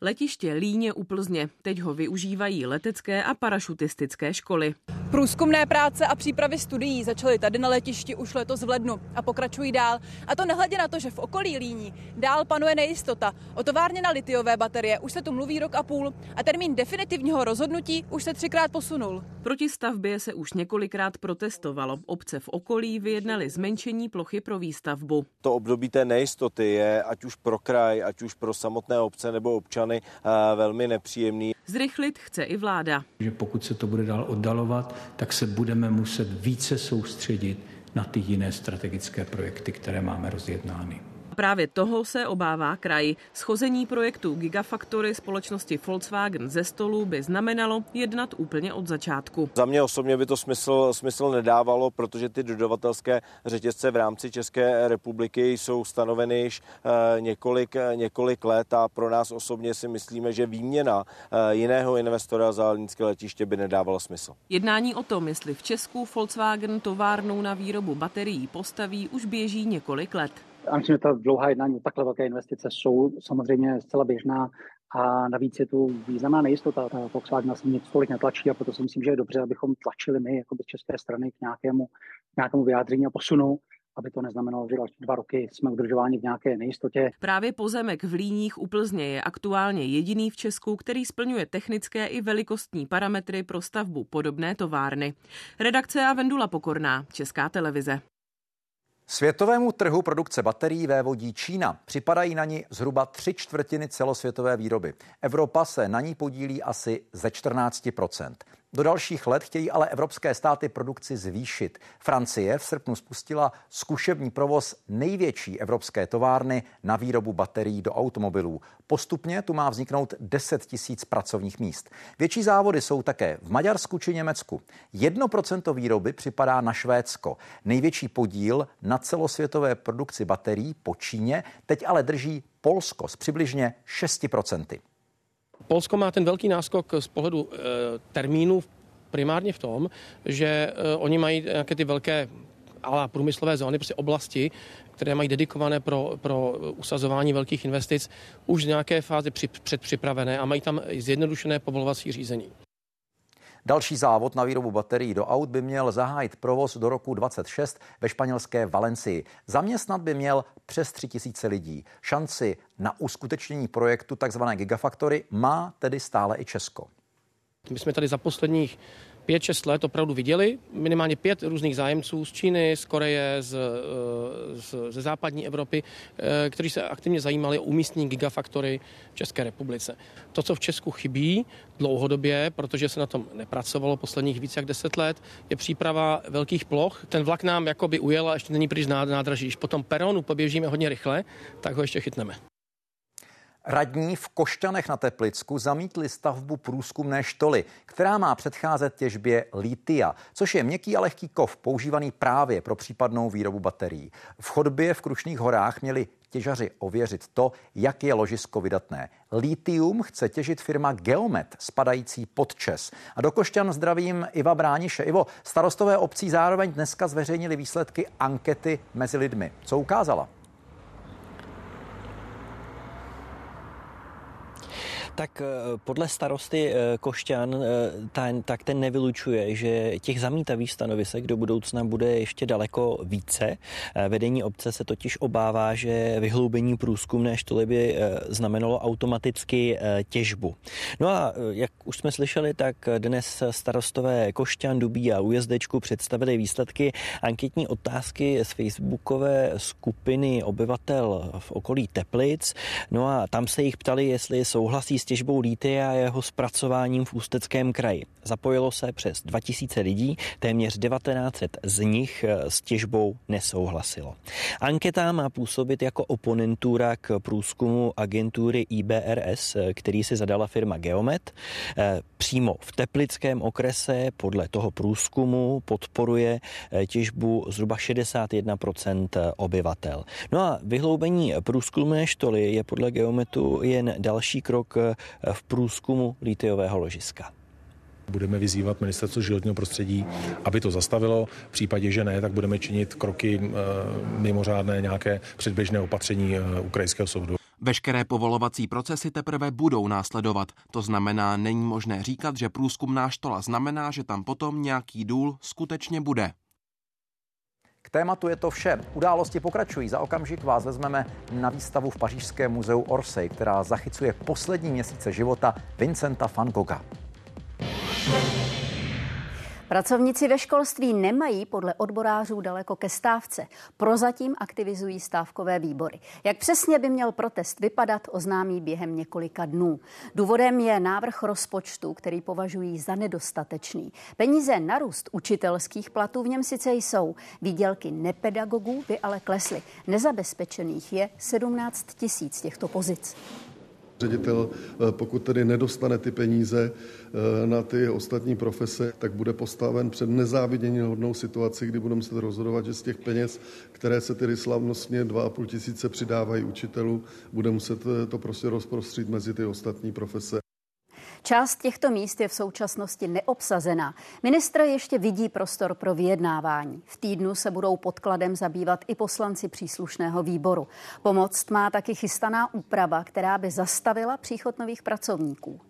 Letiště Líně u Plzně. Teď ho využívají letecké a parašutistické školy. Průzkumné práce a přípravy studií začaly tady na letišti už letos v lednu a pokračují dál. A to nehledě na to, že v okolí Líní dál panuje nejistota. O továrně na litiové baterie už se tu mluví rok a půl a termín definitivního rozhodnutí už se třikrát posunul. Proti stavbě se už několikrát protestovalo. Obce v okolí vyjednaly zmenšení plochy pro výstavbu. To období té nejistoty je ať už pro kraj, ať už pro samotné obce nebo občany eh, velmi nepříjemný. Zrychlit chce i vláda. Že pokud se to bude dál oddalovat, tak se budeme muset více soustředit na ty jiné strategické projekty, které máme rozjednány. Právě toho se obává kraj. Schození projektu Gigafactory společnosti Volkswagen ze stolu by znamenalo jednat úplně od začátku. Za mě osobně by to smysl, smysl nedávalo, protože ty dodavatelské řetězce v rámci České republiky jsou stanoveny již eh, několik, několik let a pro nás osobně si myslíme, že výměna eh, jiného investora za Línské letiště by nedávala smysl. Jednání o tom, jestli v Česku Volkswagen továrnou na výrobu baterií postaví, už běží několik let. Já myslím, že ta dlouhá jednání o takhle velké investice jsou samozřejmě zcela běžná a navíc je tu významná nejistota. Ta Volkswagen nás nic tolik netlačí a proto si myslím, že je dobře, abychom tlačili my jako z české strany k nějakému, k nějakému vyjádření a posunu aby to neznamenalo, že další dva roky jsme udržováni v nějaké nejistotě. Právě pozemek v Líních u Plzně je aktuálně jediný v Česku, který splňuje technické i velikostní parametry pro stavbu podobné továrny. Redakce a Vendula Pokorná, Česká televize. Světovému trhu produkce baterií vévodí Čína. Připadají na ní zhruba tři čtvrtiny celosvětové výroby. Evropa se na ní podílí asi ze 14 do dalších let chtějí ale evropské státy produkci zvýšit. Francie v srpnu spustila zkušební provoz největší evropské továrny na výrobu baterií do automobilů. Postupně tu má vzniknout 10 tisíc pracovních míst. Větší závody jsou také v Maďarsku či Německu. 1% výroby připadá na Švédsko. Největší podíl na celosvětové produkci baterií po Číně teď ale drží Polsko s přibližně 6%. Polsko má ten velký náskok z pohledu e, termínu primárně v tom, že e, oni mají nějaké ty velké ale průmyslové zóny, prostě oblasti, které mají dedikované pro, pro usazování velkých investic, už v nějaké fázi při, předpřipravené a mají tam zjednodušené povolovací řízení. Další závod na výrobu baterií do aut by měl zahájit provoz do roku 26 ve španělské Valencii. Zaměstnat by měl přes 3000 lidí. Šanci na uskutečnění projektu tzv. Gigafactory má tedy stále i Česko. My jsme tady za posledních 5-6 let opravdu viděli minimálně pět různých zájemců z Číny, z Koreje, z, eh, z, ze západní Evropy, eh, kteří se aktivně zajímali o umístění gigafaktory v České republice. To, co v Česku chybí dlouhodobě, protože se na tom nepracovalo posledních více jak 10 let, je příprava velkých ploch. Ten vlak nám jakoby ujel a ještě není pryč nádraží. Když potom peronu poběžíme hodně rychle, tak ho ještě chytneme. Radní v Košťanech na Teplicku zamítli stavbu průzkumné štoly, která má předcházet těžbě litia, což je měkký a lehký kov používaný právě pro případnou výrobu baterií. V chodbě v Krušných horách měli těžaři ověřit to, jak je ložisko vydatné. Litium chce těžit firma Geomet, spadající pod Čes. A do Košťan zdravím Iva Brániše. Ivo, starostové obcí zároveň dneska zveřejnili výsledky ankety mezi lidmi. Co ukázala? Tak eh, podle starosty eh, Košťan eh, tak ten nevylučuje, že těch zamítavých stanovisek do budoucna bude ještě daleko více. Vedení obce se totiž obává, že vyhloubení průzkumné štoly by znamenalo automaticky těžbu. No a jak už jsme slyšeli, tak dnes starostové Košťan, Dubí a Ujezdečku představili výsledky anketní otázky z facebookové skupiny obyvatel v okolí Teplic. No a tam se jich ptali, jestli souhlasí s těžbou líty a jeho zpracováním v Ústeckém kraji. Zapojilo se přes 2000 lidí, téměř 1900 z nich eh, s těžbou nesouhlasilo. Anketa má působit jako oponentura k průzkumu agentury IBRS, eh, který si zadala firma Geomet. Eh, přímo v Teplickém okrese podle toho průzkumu podporuje těžbu zhruba 61% obyvatel. No a vyhloubení průzkumné štoly je podle Geometu jen další krok v průzkumu lítiového ložiska. Budeme vyzývat ministerstvo životního prostředí, aby to zastavilo. V případě, že ne, tak budeme činit kroky eh, mimořádné nějaké předběžné opatření eh, ukrajinského soudu. Veškeré povolovací procesy teprve budou následovat. To znamená, není možné říkat, že průzkumná štola znamená, že tam potom nějaký důl skutečně bude. Tématu je to vše. Události pokračují. Za okamžik vás vezmeme na výstavu v Pařížském muzeu Orsay, která zachycuje poslední měsíce života Vincenta van Gogha. Pracovníci ve školství nemají podle odborářů daleko ke stávce. Prozatím aktivizují stávkové výbory. Jak přesně by měl protest vypadat, oznámí během několika dnů. Důvodem je návrh rozpočtu, který považují za nedostatečný. Peníze na růst učitelských platů v něm sice jsou. Výdělky nepedagogů by ale klesly. Nezabezpečených je 17 tisíc těchto pozic. Ředitel, eh, pokud tedy nedostane ty peníze eh, na ty ostatní profese, tak bude postaven před nezávidění hodnou situaci, kdy budeme muset rozhodovat, že z těch peněz, které se tedy slavnostně 2,5 tisíce přidávají učitelů, bude muset eh, to prostě rozprostřít mezi ty ostatní profese. Část těchto míst je v současnosti neobsazená. Ministr ještě vidí prostor pro vyjednávání. V týdnu se budou podkladem zabývat i poslanci příslušného výboru. Pomoc má taky chystaná úprava, která by zastavila příchod nových pracovníků.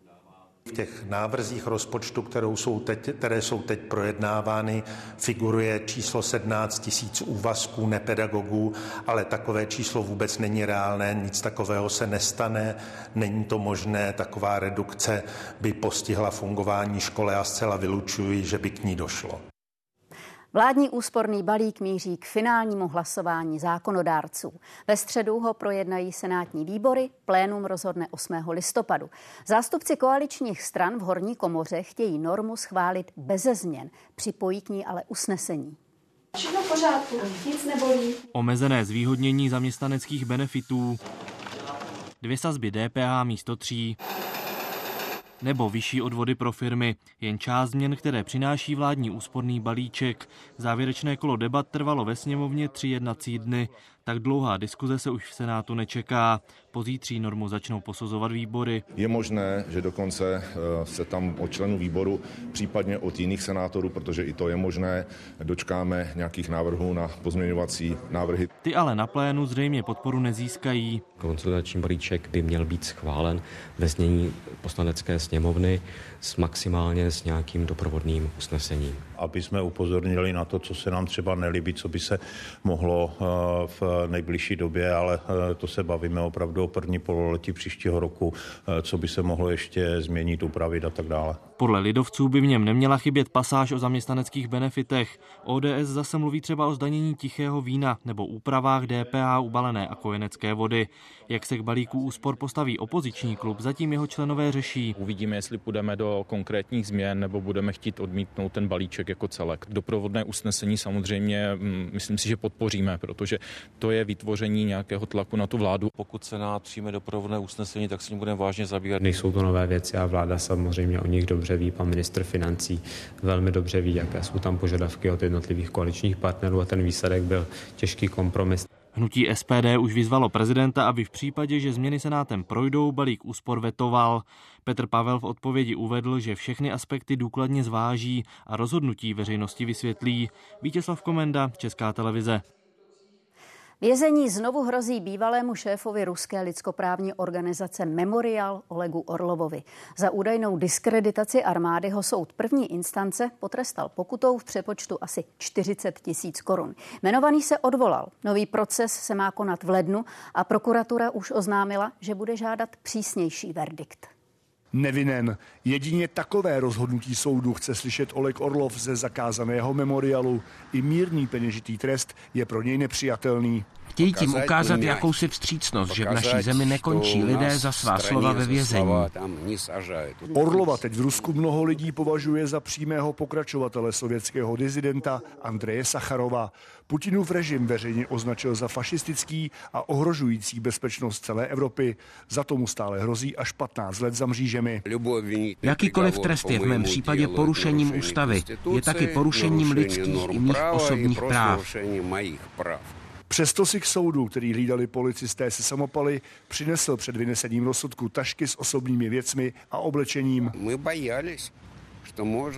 V těch návrzích rozpočtu, kterou jsou teď, které jsou teď projednávány, figuruje číslo 17 tisíc úvazků nepedagogů, ale takové číslo vůbec není reálné, nic takového se nestane, není to možné, taková redukce by postihla fungování školy a zcela vylučuji, že by k ní došlo. Vládní úsporný balík míří k finálnímu hlasování zákonodárců. Ve středu ho projednají senátní výbory, plénum rozhodne 8. listopadu. Zástupci koaličních stran v horní komoře chtějí normu schválit beze změn, připojí k ní ale usnesení. Všechno v pořádku, nic nebolí. Omezené zvýhodnění zaměstnaneckých benefitů, dvě sazby DPH místo tří, nebo vyšší odvody pro firmy, jen část změn, které přináší vládní úsporný balíček. Závěrečné kolo debat trvalo ve sněmovně tři jednací dny. Tak dlouhá diskuze se už v Senátu nečeká. Pozítří normu začnou posuzovat výbory. Je možné, že dokonce eh, se tam od členů výboru, případně od jiných senátorů, protože i to je možné, dočkáme nějakých návrhů na pozměňovací návrhy. Ty ale na plénu zřejmě podporu nezískají. Konsolidační balíček by měl být schválen ve znění poslanecké sněmovny s maximálně s nějakým doprovodným usnesením. Aby jsme upozornili na to, co se nám třeba nelíbí, co by se mohlo eh, v nejbližší době, ale eh, to se bavíme opravdu o první pololetí příštího roku, eh, co by se mohlo ještě změnit, upravit a tak dále. Podle lidovců by v něm neměla chybět pasáž o zaměstnaneckých benefitech. ODS zase mluví třeba o zdanění tichého vína nebo úpravách DPH ubalené a kojenecké vody. Jak se k balíku úspor postaví opoziční klub, zatím jeho členové řeší. Uvidíme, jestli půjdeme do konkrétních změn nebo budeme chtít odmítnout ten balíček jako celek. Doprovodné usnesení samozřejmě mm, myslím si, že podpoříme, protože to je vytvoření nějakého tlaku na tu vládu. Pokud se na přijme doprovodné usnesení, tak s ním budeme vážně zabývat. Nejsou to nové věci a vláda samozřejmě o nich dobře ví. Pan ministr financí velmi dobře ví, jaké jsou tam požadavky od jednotlivých koaličních partnerů a ten výsledek byl těžký kompromis. Hnutí SPD už vyzvalo prezidenta, aby v případě, že změny senátem projdou, balík úspor vetoval. Petr Pavel v odpovědi uvedl, že všechny aspekty důkladně zváží a rozhodnutí veřejnosti vysvětlí. Vítězslav Komenda, Česká televize. Vězení znovu hrozí bývalému šéfovi ruské lidskoprávní organizace Memorial Olegu Orlovovi. Za údajnou diskreditaci armády ho soud první instance potrestal pokutou v přepočtu asi 40 tisíc korun. Jmenovaný se odvolal. Nový proces se má konat v lednu a prokuratura už oznámila, že bude žádat přísnější verdikt. Nevinen. Jedině takové rozhodnutí soudu chce slyšet Oleg Orlov ze zakázaného memorialu. I mírný peněžitý trest je pro něj nepřijatelný. Chtějí tím ukázat jakousi vstřícnost, že v naší zemi nekončí lidé za svá slova ve vězení. Orlova teď v Rusku mnoho lidí považuje za přímého pokračovatele sovětského dizidenta Andreje Sacharova. Putinův režim veřejně označil za fašistický a ohrožující bezpečnost celé Evropy. Za tomu stále hrozí až 15 let za mřížemi. Jakýkoliv trest je v mém případě porušením ústavy. Je taky porušením lidských i mých osobních práv. Přesto si k soudu, který hlídali policisté se samopaly, přinesl před vynesením rozsudku tašky s osobními věcmi a oblečením.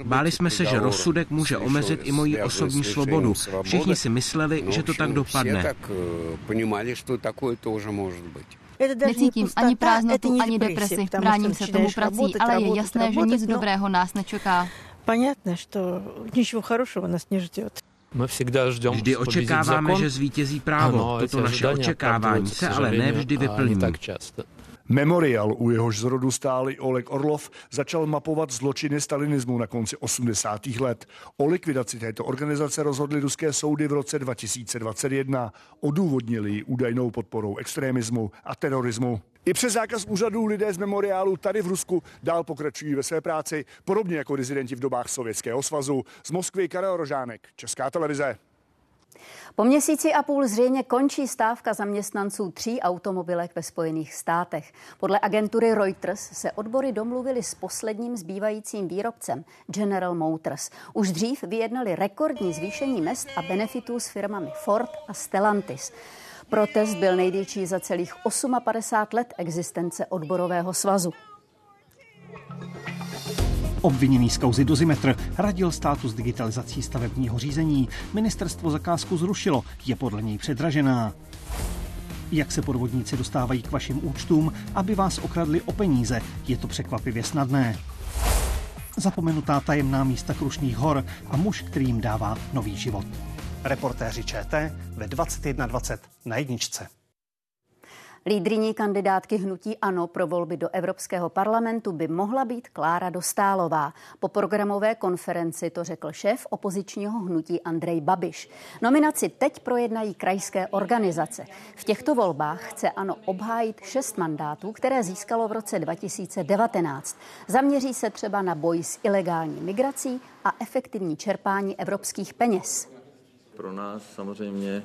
Báli jsme se, že rozsudek může omezit i moji osobní svobodu. Všichni si mysleli, že to tak dopadne. Necítím ani prázdnotu, ani depresi. Bráním se tomu prací, ale je jasné, že nic dobrého nás nečeká. Понятно, что ничего хорошего нас не ждет. Vždy očekáváme, že zvítězí právo. Toto naše očekávání se ale ne vždy vyplní. Memorial, u jehož zrodu stáli Oleg Orlov, začal mapovat zločiny stalinismu na konci 80. let. O likvidaci této organizace rozhodly ruské soudy v roce 2021. Odůvodnili ji údajnou podporou extremismu a terorismu. I přes zákaz úřadů lidé z memoriálu tady v Rusku dál pokračují ve své práci, podobně jako rezidenti v dobách Sovětského svazu. Z Moskvy Karel Rožánek, Česká televize. Po měsíci a půl zřejmě končí stávka zaměstnanců tří automobilek ve Spojených státech. Podle agentury Reuters se odbory domluvili s posledním zbývajícím výrobcem General Motors. Už dřív vyjednali rekordní zvýšení mest a benefitů s firmami Ford a Stellantis. Protest byl největší za celých 58 let existence odborového svazu. Obviněný z kauzy Dozimetr radil státu s digitalizací stavebního řízení. Ministerstvo zakázku zrušilo, je podle něj předražená. Jak se podvodníci dostávají k vašim účtům, aby vás okradli o peníze, je to překvapivě snadné. Zapomenutá tajemná místa Krušných hor a muž, který jim dává nový život. Reportéři ČT ve 21.20 na jedničce. Lídriní kandidátky hnutí ANO pro volby do Evropského parlamentu by mohla být Klára Dostálová. Po programové konferenci to řekl šéf opozičního hnutí Andrej Babiš. Nominaci teď projednají krajské organizace. V těchto volbách chce ANO obhájit šest mandátů, které získalo v roce 2019. Zaměří se třeba na boj s ilegální migrací a efektivní čerpání evropských peněz. Pro nás samozřejmě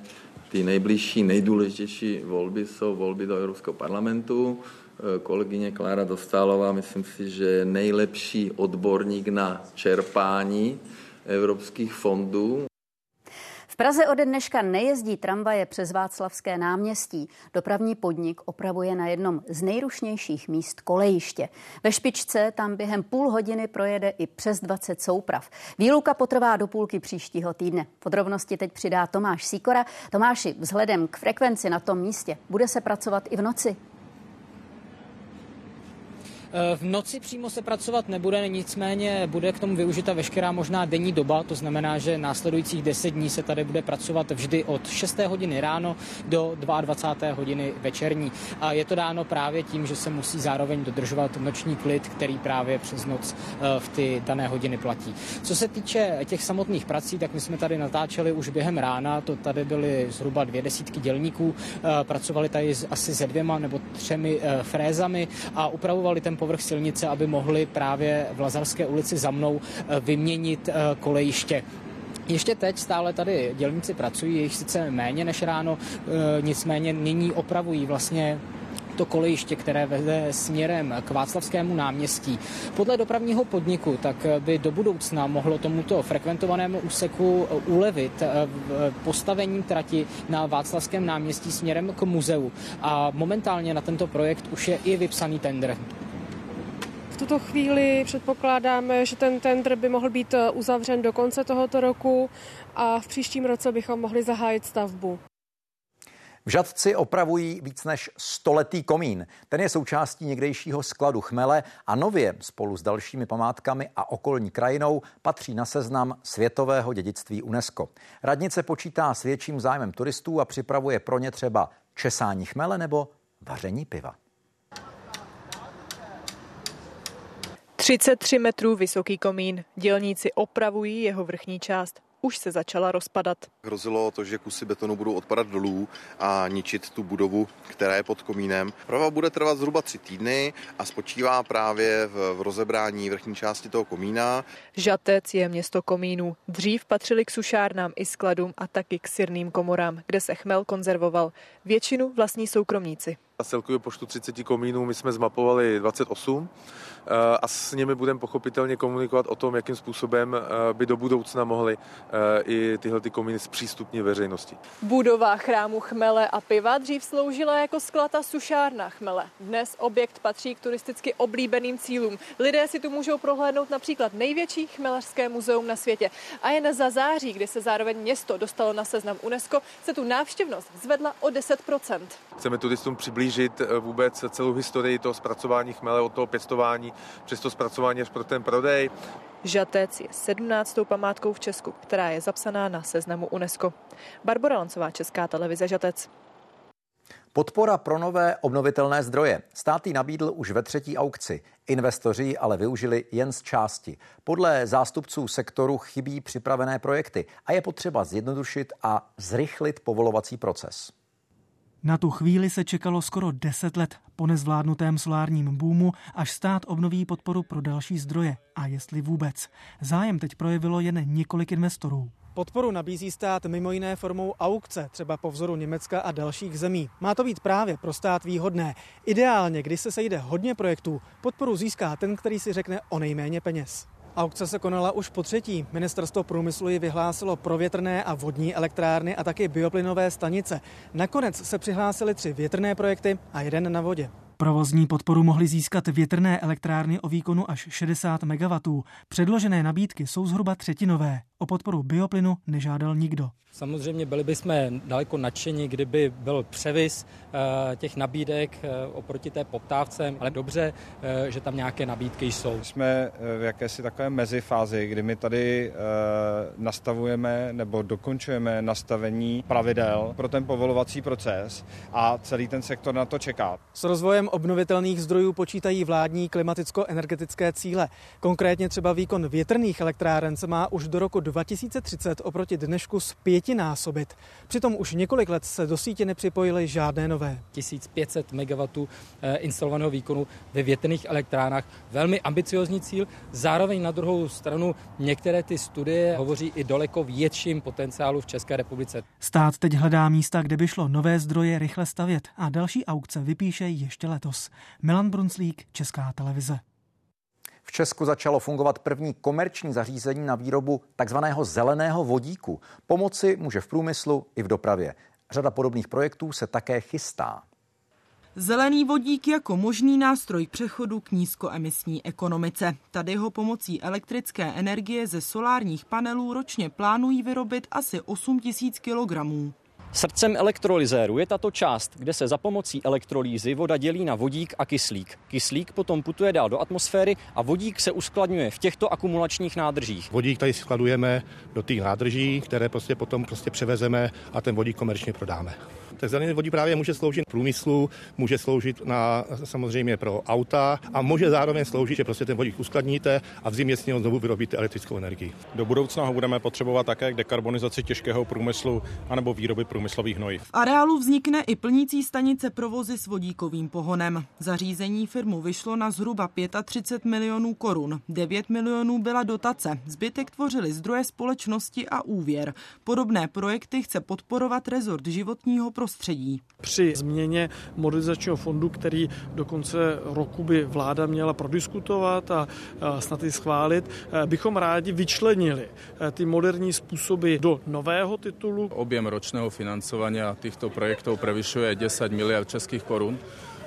ty nejbližší, nejdůležitější volby jsou volby do Evropského parlamentu. Eh, kolegyně Klára Dostálová, myslím si, že je nejlepší odborník na čerpání evropských fondů. Praze ode dneška nejezdí tramvaje přes Václavské náměstí. Dopravní podnik opravuje na jednom z nejrušnějších míst kolejiště. Ve špičce tam během půl hodiny projede i přes 20 souprav. Výluka potrvá do půlky příštího týdne. Podrobnosti teď přidá Tomáš Síkora. Tomáši, vzhledem k frekvenci na tom místě, bude se pracovat i v noci? Eh, v noci přímo se pracovat nebude, nicméně bude k tomu využita veškerá možná denní doba, to znamená, že následujících 10 dní se tady bude pracovat vždy od 6. hodiny ráno do 22. hodiny večerní. A je to dáno právě tím, že se musí zároveň dodržovat noční klid, který právě přes noc eh, v ty dané hodiny platí. Co se týče těch samotných prací, tak my jsme tady natáčeli už během rána, to tady byly zhruba dvě desítky dělníků, eh, pracovali tady asi se dvěma nebo třemi frézami a upravovali ten povrch silnice, aby mohli právě v Lazarské ulici za mnou eh, vyměnit eh, kolejiště. Ještě teď stále tady dělníci pracují, jejich sice méně než ráno, eh, nicméně nyní opravují vlastně to kolejiště, které vede směrem k Václavskému náměstí. Podle dopravního podniku tak by do budoucna mohlo tomuto frekventovanému úseku ulevit postavením trati na Václavském náměstí směrem k muzeu. A momentálně na tento projekt už je i vypsaný tender tuto chvíli předpokládáme, že ten tender by mohl být eh, uzavřen do konce tohoto roku a v příštím roce bychom mohli zahájit stavbu. V Žadci opravují víc než stoletý komín. Ten je součástí někdejšího skladu chmele a nově spolu s dalšími památkami a okolní krajinou patří na seznam světového dědictví UNESCO. Radnice počítá s větším zájmem turistů a připravuje pro ně třeba česání chmele nebo vaření piva. 33 metrů vysoký komín. Dělníci opravují jeho vrchní část už se začala rozpadat. Hrozilo to, že kusy betonu budou odpadat dolů a ničit tu budovu, která je pod komínem. Prava bude trvat zhruba tři týdny a spočívá právě v, v rozebrání vrchní části toho komína. Žatec je město komínů. Dřív patřili k sušárnám i skladům a taky k sirným komorám, kde se chmel konzervoval. Většinu vlastní soukromníci. A celkově počtu 30 komínů my jsme zmapovali 28 eh, a s nimi budeme pochopitelně komunikovat o tom, jakým způsobem eh, by do budoucna mohly eh, i tyhle ty komíny zpřístupnit veřejnosti. Budova chrámu chmele a piva dřív sloužila jako sklad a sušárna chmele. Dnes objekt patří k turisticky oblíbeným cílům. Lidé si tu můžou prohlédnout například největší chmelařské muzeum na světě. A jen za září, kdy se zároveň město dostalo na seznam UNESCO, se tu návštěvnost zvedla o 10%. Chceme turistům přiblížit přiblížit vůbec celou historii toho zpracování chmele, od toho pěstování přes to zpracování až pro ten prodej. Žatec je 17. památkou v Česku, která je zapsaná na seznamu UNESCO. Barbara Lancová, Česká televize Žatec. Podpora pro nové obnovitelné zdroje. Stát ji nabídl už ve třetí aukci. Investoři ale využili jen z části. Podle zástupců sektoru chybí připravené projekty a je potřeba zjednodušit a zrychlit povolovací proces. Na tu chvíli se čekalo skoro 10 let po nezvládnutém solárním boomu, až stát obnoví podporu pro další zdroje. A jestli vůbec. Zájem teď projevilo jen několik investorů. Podporu nabízí stát mimo jiné formou aukce, třeba po vzoru Německa a dalších zemí. Má to být právě pro stát výhodné. Ideálně, když se sejde hodně projektů, podporu získá ten, který si řekne o nejméně peněz. Aukce se konala už po třetí. Ministerstvo průmyslu ji vyhlásilo pro větrné a vodní elektrárny a taky bioplynové stanice. Nakonec se přihlásily tři větrné projekty a jeden na vodě. Provozní podporu mohly získat větrné elektrárny o výkonu až 60 MW. Předložené nabídky jsou zhruba třetinové. O podporu bioplynu nežádal nikdo. Samozřejmě byli bychom daleko nadšení, kdyby byl převis eh, těch nabídek eh, oproti té poptávce, ale dobře, eh, že tam nějaké nabídky jsou. Jsme v jakési takové mezifázi, kdy my tady nastavujeme nebo dokončujeme nastavení pravidel pro ten povolovací proces a celý ten sektor na to čeká. S rozvojem obnovitelných zdrojů počítají vládní klimaticko-energetické cíle. Konkrétně třeba výkon větrných elektráren se má už do roku 2030 oproti dnešku zpětinásobit. Přitom už několik let se do sítě nepřipojily žádné nové. 1500 MW eh, instalovaného výkonu ve větrných elektrárnách. Velmi ambiciozní cíl. Zároveň na druhou stranu některé ty studie hovoří i daleko větším potenciálu v České republice. Stát teď hledá místa, kde by šlo nové zdroje rychle stavět a další aukce vypíše ještě letos. Milan Brunslík, Česká televize. V Česku začalo fungovat první komerční zařízení na výrobu takzvaného zeleného vodíku. Pomoci může v průmyslu i v dopravě. Řada podobných projektů se také chystá. Zelený vodík jako možný nástroj přechodu k nízkoemisní ekonomice. Tady ho pomocí elektrické energie ze solárních panelů ročně plánují vyrobit asi 8 tisíc kilogramů. Srdcem elektrolyzéru je tato část, kde se za pomocí elektrolýzy voda dělí na vodík a kyslík. Kyslík potom putuje dál do atmosféry a vodík se uskladňuje v těchto akumulačních nádržích. Vodík tady skladujeme do těch nádrží, které prostě potom prostě převezeme a ten vodík komerčně prodáme. Tak zelený vodík právě může sloužit průmyslu, může sloužit na, samozřejmě pro auta a může zároveň sloužit, že prostě ten vodík uskladníte a v zimě s něho znovu vyrobíte elektrickou energii. Do budoucna ho budeme potřebovat také k dekarbonizaci těžkého průmyslu anebo výroby průmyslových hnojiv. V areálu vznikne i plnící stanice provozy s vodíkovým pohonem. Zařízení firmu vyšlo na zhruba 35 milionů korun. 9 milionů byla dotace, zbytek tvořili zdroje společnosti a úvěr. Podobné projekty chce podporovat rezort životního prostředí prostředí. Při změně modernizačního fondu, který do konce roku by vláda měla prodiskutovat a snad i schválit, eh, bychom rádi vyčlenili eh, ty moderní způsoby do nového titulu. Objem ročného financování těchto projektů prevyšuje 10 miliard českých korun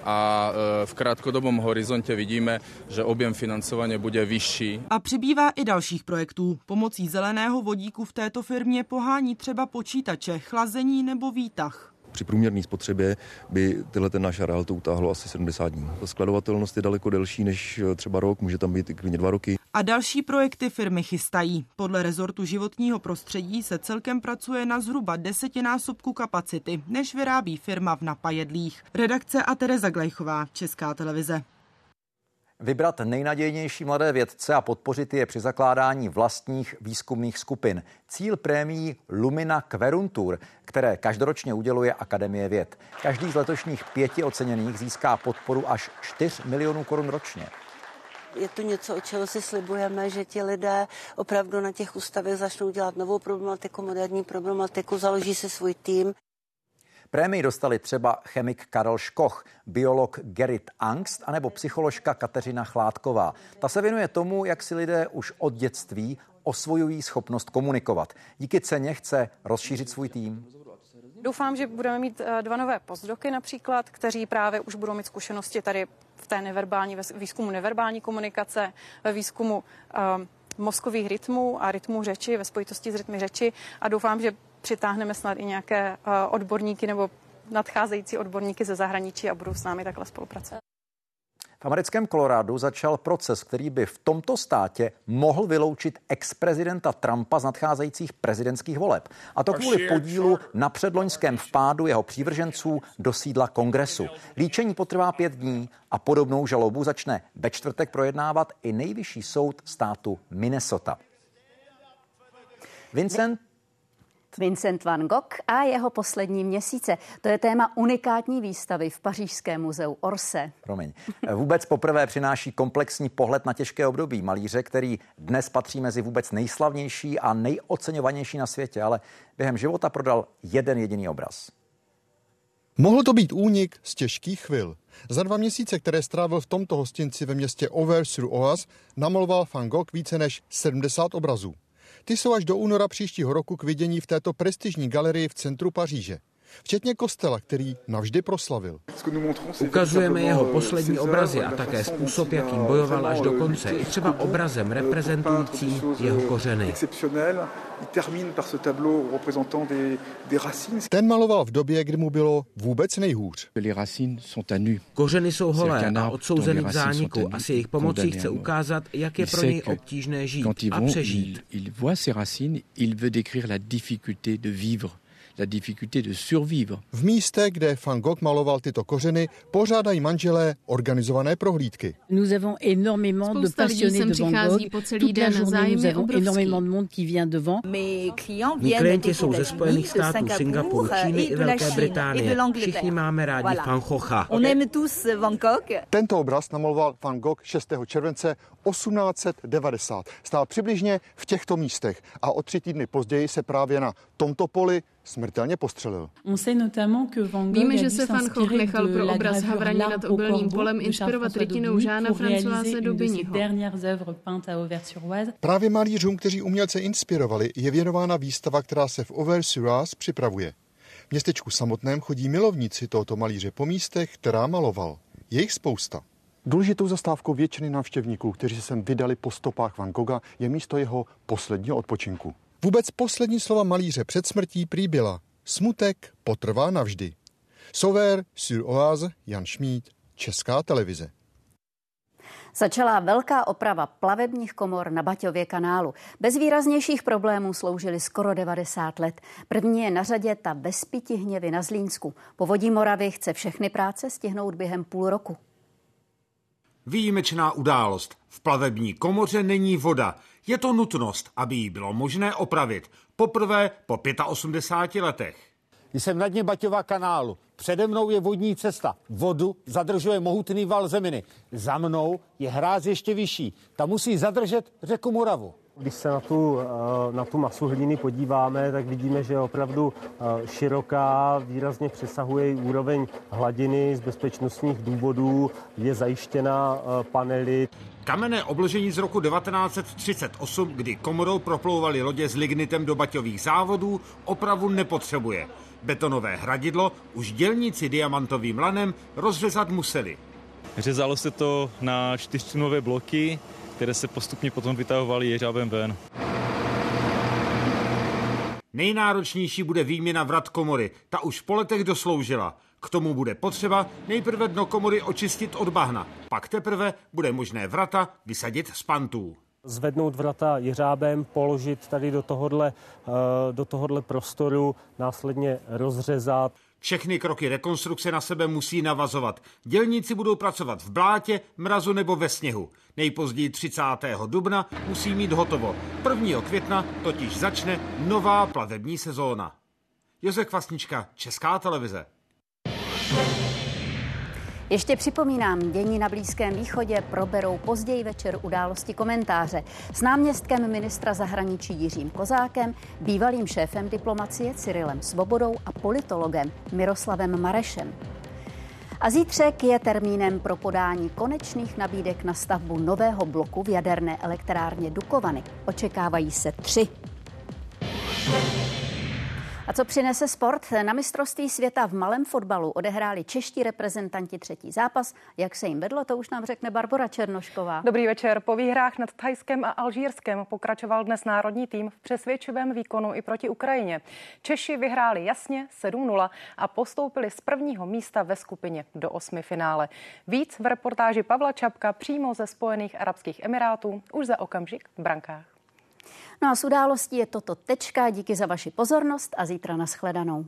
a e, v krátkodobom horizonte vidíme, že objem financování bude vyšší. A přibývá i dalších projektů. Pomocí zeleného vodíku v této firmě pohání třeba počítače, chlazení nebo výtah. Při průměrné spotřebě by tyhle ten náš areál to utáhlo asi 70 dní. Ta skladovatelnost je daleko delší než eh, třeba rok, může tam být i klidně dva roky. A další projekty firmy chystají. Podle rezortu životního prostředí se celkem pracuje na zhruba desetinásobku kapacity, než vyrábí firma v Napajedlích. Redakce a Tereza Glejchová, Česká televize. Vybrat nejnadějnější mladé vědce a podpořit je při zakládání vlastních výzkumných skupin. Cíl prémií Lumina Queruntur, které každoročně uděluje Akademie věd. Každý z letošních pěti oceněných získá podporu až 4 milionů korun ročně. Je to něco, o čeho si slibujeme, že ti lidé opravdu na těch ústavech začnou dělat novou problematiku, moderní problematiku, založí si svůj tým. Prémii dostali třeba chemik Karel Škoch, biolog Gerrit Angst anebo psycholožka Kateřina Chládková. Ta se věnuje tomu, jak si lidé už od dětství osvojují schopnost komunikovat. Díky ceně chce rozšířit svůj tým. Doufám, že budeme mít eh, dva nové postdoky například, kteří právě už budou mít zkušenosti tady v té neverbální, ve výzkumu neverbální komunikace, ve výzkumu um, mozkových rytmů a rytmů řeči ve spojitosti s rytmy řeči a doufám, že přitáhneme snad i nějaké uh, odborníky nebo nadcházející odborníky ze zahraničí a budou s námi takhle spolupracovat. V americkém Kolorádu začal proces, který by v tomto státě mohl vyloučit ex-prezidenta Trumpa z nadcházejících prezidentských voleb. A to kvůli podílu na předloňském vpádu jeho přívrženců do sídla kongresu. Líčení potrvá pět dní a podobnou žalobu začne ve čtvrtek projednávat i nejvyšší soud státu Minnesota. Vincent Vincent van Gogh a jeho poslední měsíce. To je téma unikátní výstavy v Pařížském muzeu Orse. Promiň. Vůbec poprvé přináší komplexní pohled na těžké období malíře, který dnes patří mezi vůbec nejslavnější a nejoceňovanější na světě, ale během života prodal jeden jediný obraz. Mohl to být únik z těžkých chvil. Za dva měsíce, které strávil v tomto hostinci ve městě Auvers-sur-Oise, namaloval Van Gogh více než 70 obrazů. Ty jsou až do února příštího roku k vidění v této prestižní galerii v centru Paříže včetně kostela, který navždy proslavil. Ukazujeme jeho poslední obrazy a také způsob, jakým bojoval až do konce, i třeba obrazem reprezentujícím jeho kořeny. Ten maloval v době, kdy mu bylo vůbec nejhůř. Kořeny jsou holé a odsouzeny k zániku a s jejich pomocí chce ukázat, jak je pro něj obtížné žít a přežít. Il veut décrire la difficulté de vivre la difficulté de survivre. V místě, kde Van Gogh maloval tyto kořeny, pořádají manželé organizované prohlídky. Nous avons énormément de passionnés de Van Gogh. Po celý Toute den, la journée, nous avons énormément de monde qui vient devant. Mí klienti jsou ze Spojených států, Singapuru, Číny i Velké Británie. Všichni máme rádi Van Gogha. On aime tous Van Gogh. Tento obraz namaloval Van Gogh 6. července 1890. Stál přibližně v těchto místech a o tři týdny později se právě na tomto poli smrtelně postřelil. Víme, že se Van Gogh nechal pro obraz Havraní nad obilným polem inspirovat rytinou Žána Françoise Daubignyho. Právě malířům, kteří umělce inspirovali, je věnována výstava, která se v Auvers-sur-Oise připravuje. V městečku samotném chodí milovníci tohoto malíře po místech, která maloval. Je jich spousta. Důležitou zastávkou většiny návštěvníků, kteří se sem vydali po stopách Van Gogha, je místo jeho posledního odpočinku. Vůbec poslední slova malíře před smrtí prý byla Smutek potrvá navždy. Sover sur Oise, Jan Šmíd, Česká televize. Začala velká oprava plavebních komor na Baťově kanálu. Bez výraznějších problémů sloužily skoro 90 let. První je na řadě ta bezpiti hněvy na Zlínsku. Povodí Moravy chce všechny práce stihnout během půl roku. Výjimečná událost. V plavební komoře není voda. Je to nutnost, aby ji bylo možné opravit. Poprvé po 85 letech. Jsem na dně Baťova kanálu. Přede mnou je vodní cesta. Vodu zadržuje mohutný val zeminy. Za mnou je hráz ještě vyšší. Ta musí zadržet řeku Moravu. Když se na tu, eh, na tu masu hlíny podíváme, tak vidíme, že je opravdu eh, široká, výrazně přesahuje úroveň hladiny z bezpečnostních důvodů, je zajištěna eh, panely. Kamenné obložení z roku 1938, kdy komorou proplouvali lodě s lignitem do baťových závodů, opravu nepotřebuje. Betonové hradidlo už dělníci diamantovým lanem rozřezat museli. Řezalo se to na čtyřčlenové bloky, které se postupně potom vytahovaly jeřábem ven. Nejnáročnější bude výměna vrat komory. Ta už po letech dosloužila. K tomu bude potřeba nejprve dno komory očistit od bahna, pak teprve bude možné vrata vysadit z pantů. Zvednout vrata jeřábem, položit tady do tohohle, eh, do tohohle prostoru, následně rozřezat. Všechny kroky rekonstrukce na sebe musí navazovat. Dělníci budou pracovat v blátě, mrazu nebo ve sněhu. Nejpozději 30. dubna musí mít hotovo. 1. května totiž začne nová plavební sezóna. Josef Vasnička, Česká televize. Ještě připomínám, dění na Blízkém východě proberou později večer události komentáře s náměstkem ministra zahraničí Jiřím Kozákem, bývalým šéfem diplomacie Cyrilem Svobodou a politologem Miroslavem Marešem. A zítřek je termínem pro podání konečných nabídek na stavbu nového bloku v jaderné elektrárně Dukovany. Očekávají se tři. A co přinese sport? Na mistrovství světa v malém fotbalu odehráli čeští reprezentanti třetí zápas. Jak se jim vedlo, to už nám řekne Barbara Černošková. Dobrý večer. Po výhrách nad Thajskem a Alžírskem pokračoval dnes národní tým v přesvědčivém výkonu i proti Ukrajině. Češi vyhráli jasně 7-0 a postoupili z prvního místa ve skupině do osmi finále. Víc v reportáži Pavla Čapka přímo ze Spojených Arabských Emirátů už za okamžik v brankách. No a s událostí je toto tečka. Díky za vaši pozornost a zítra nashledanou.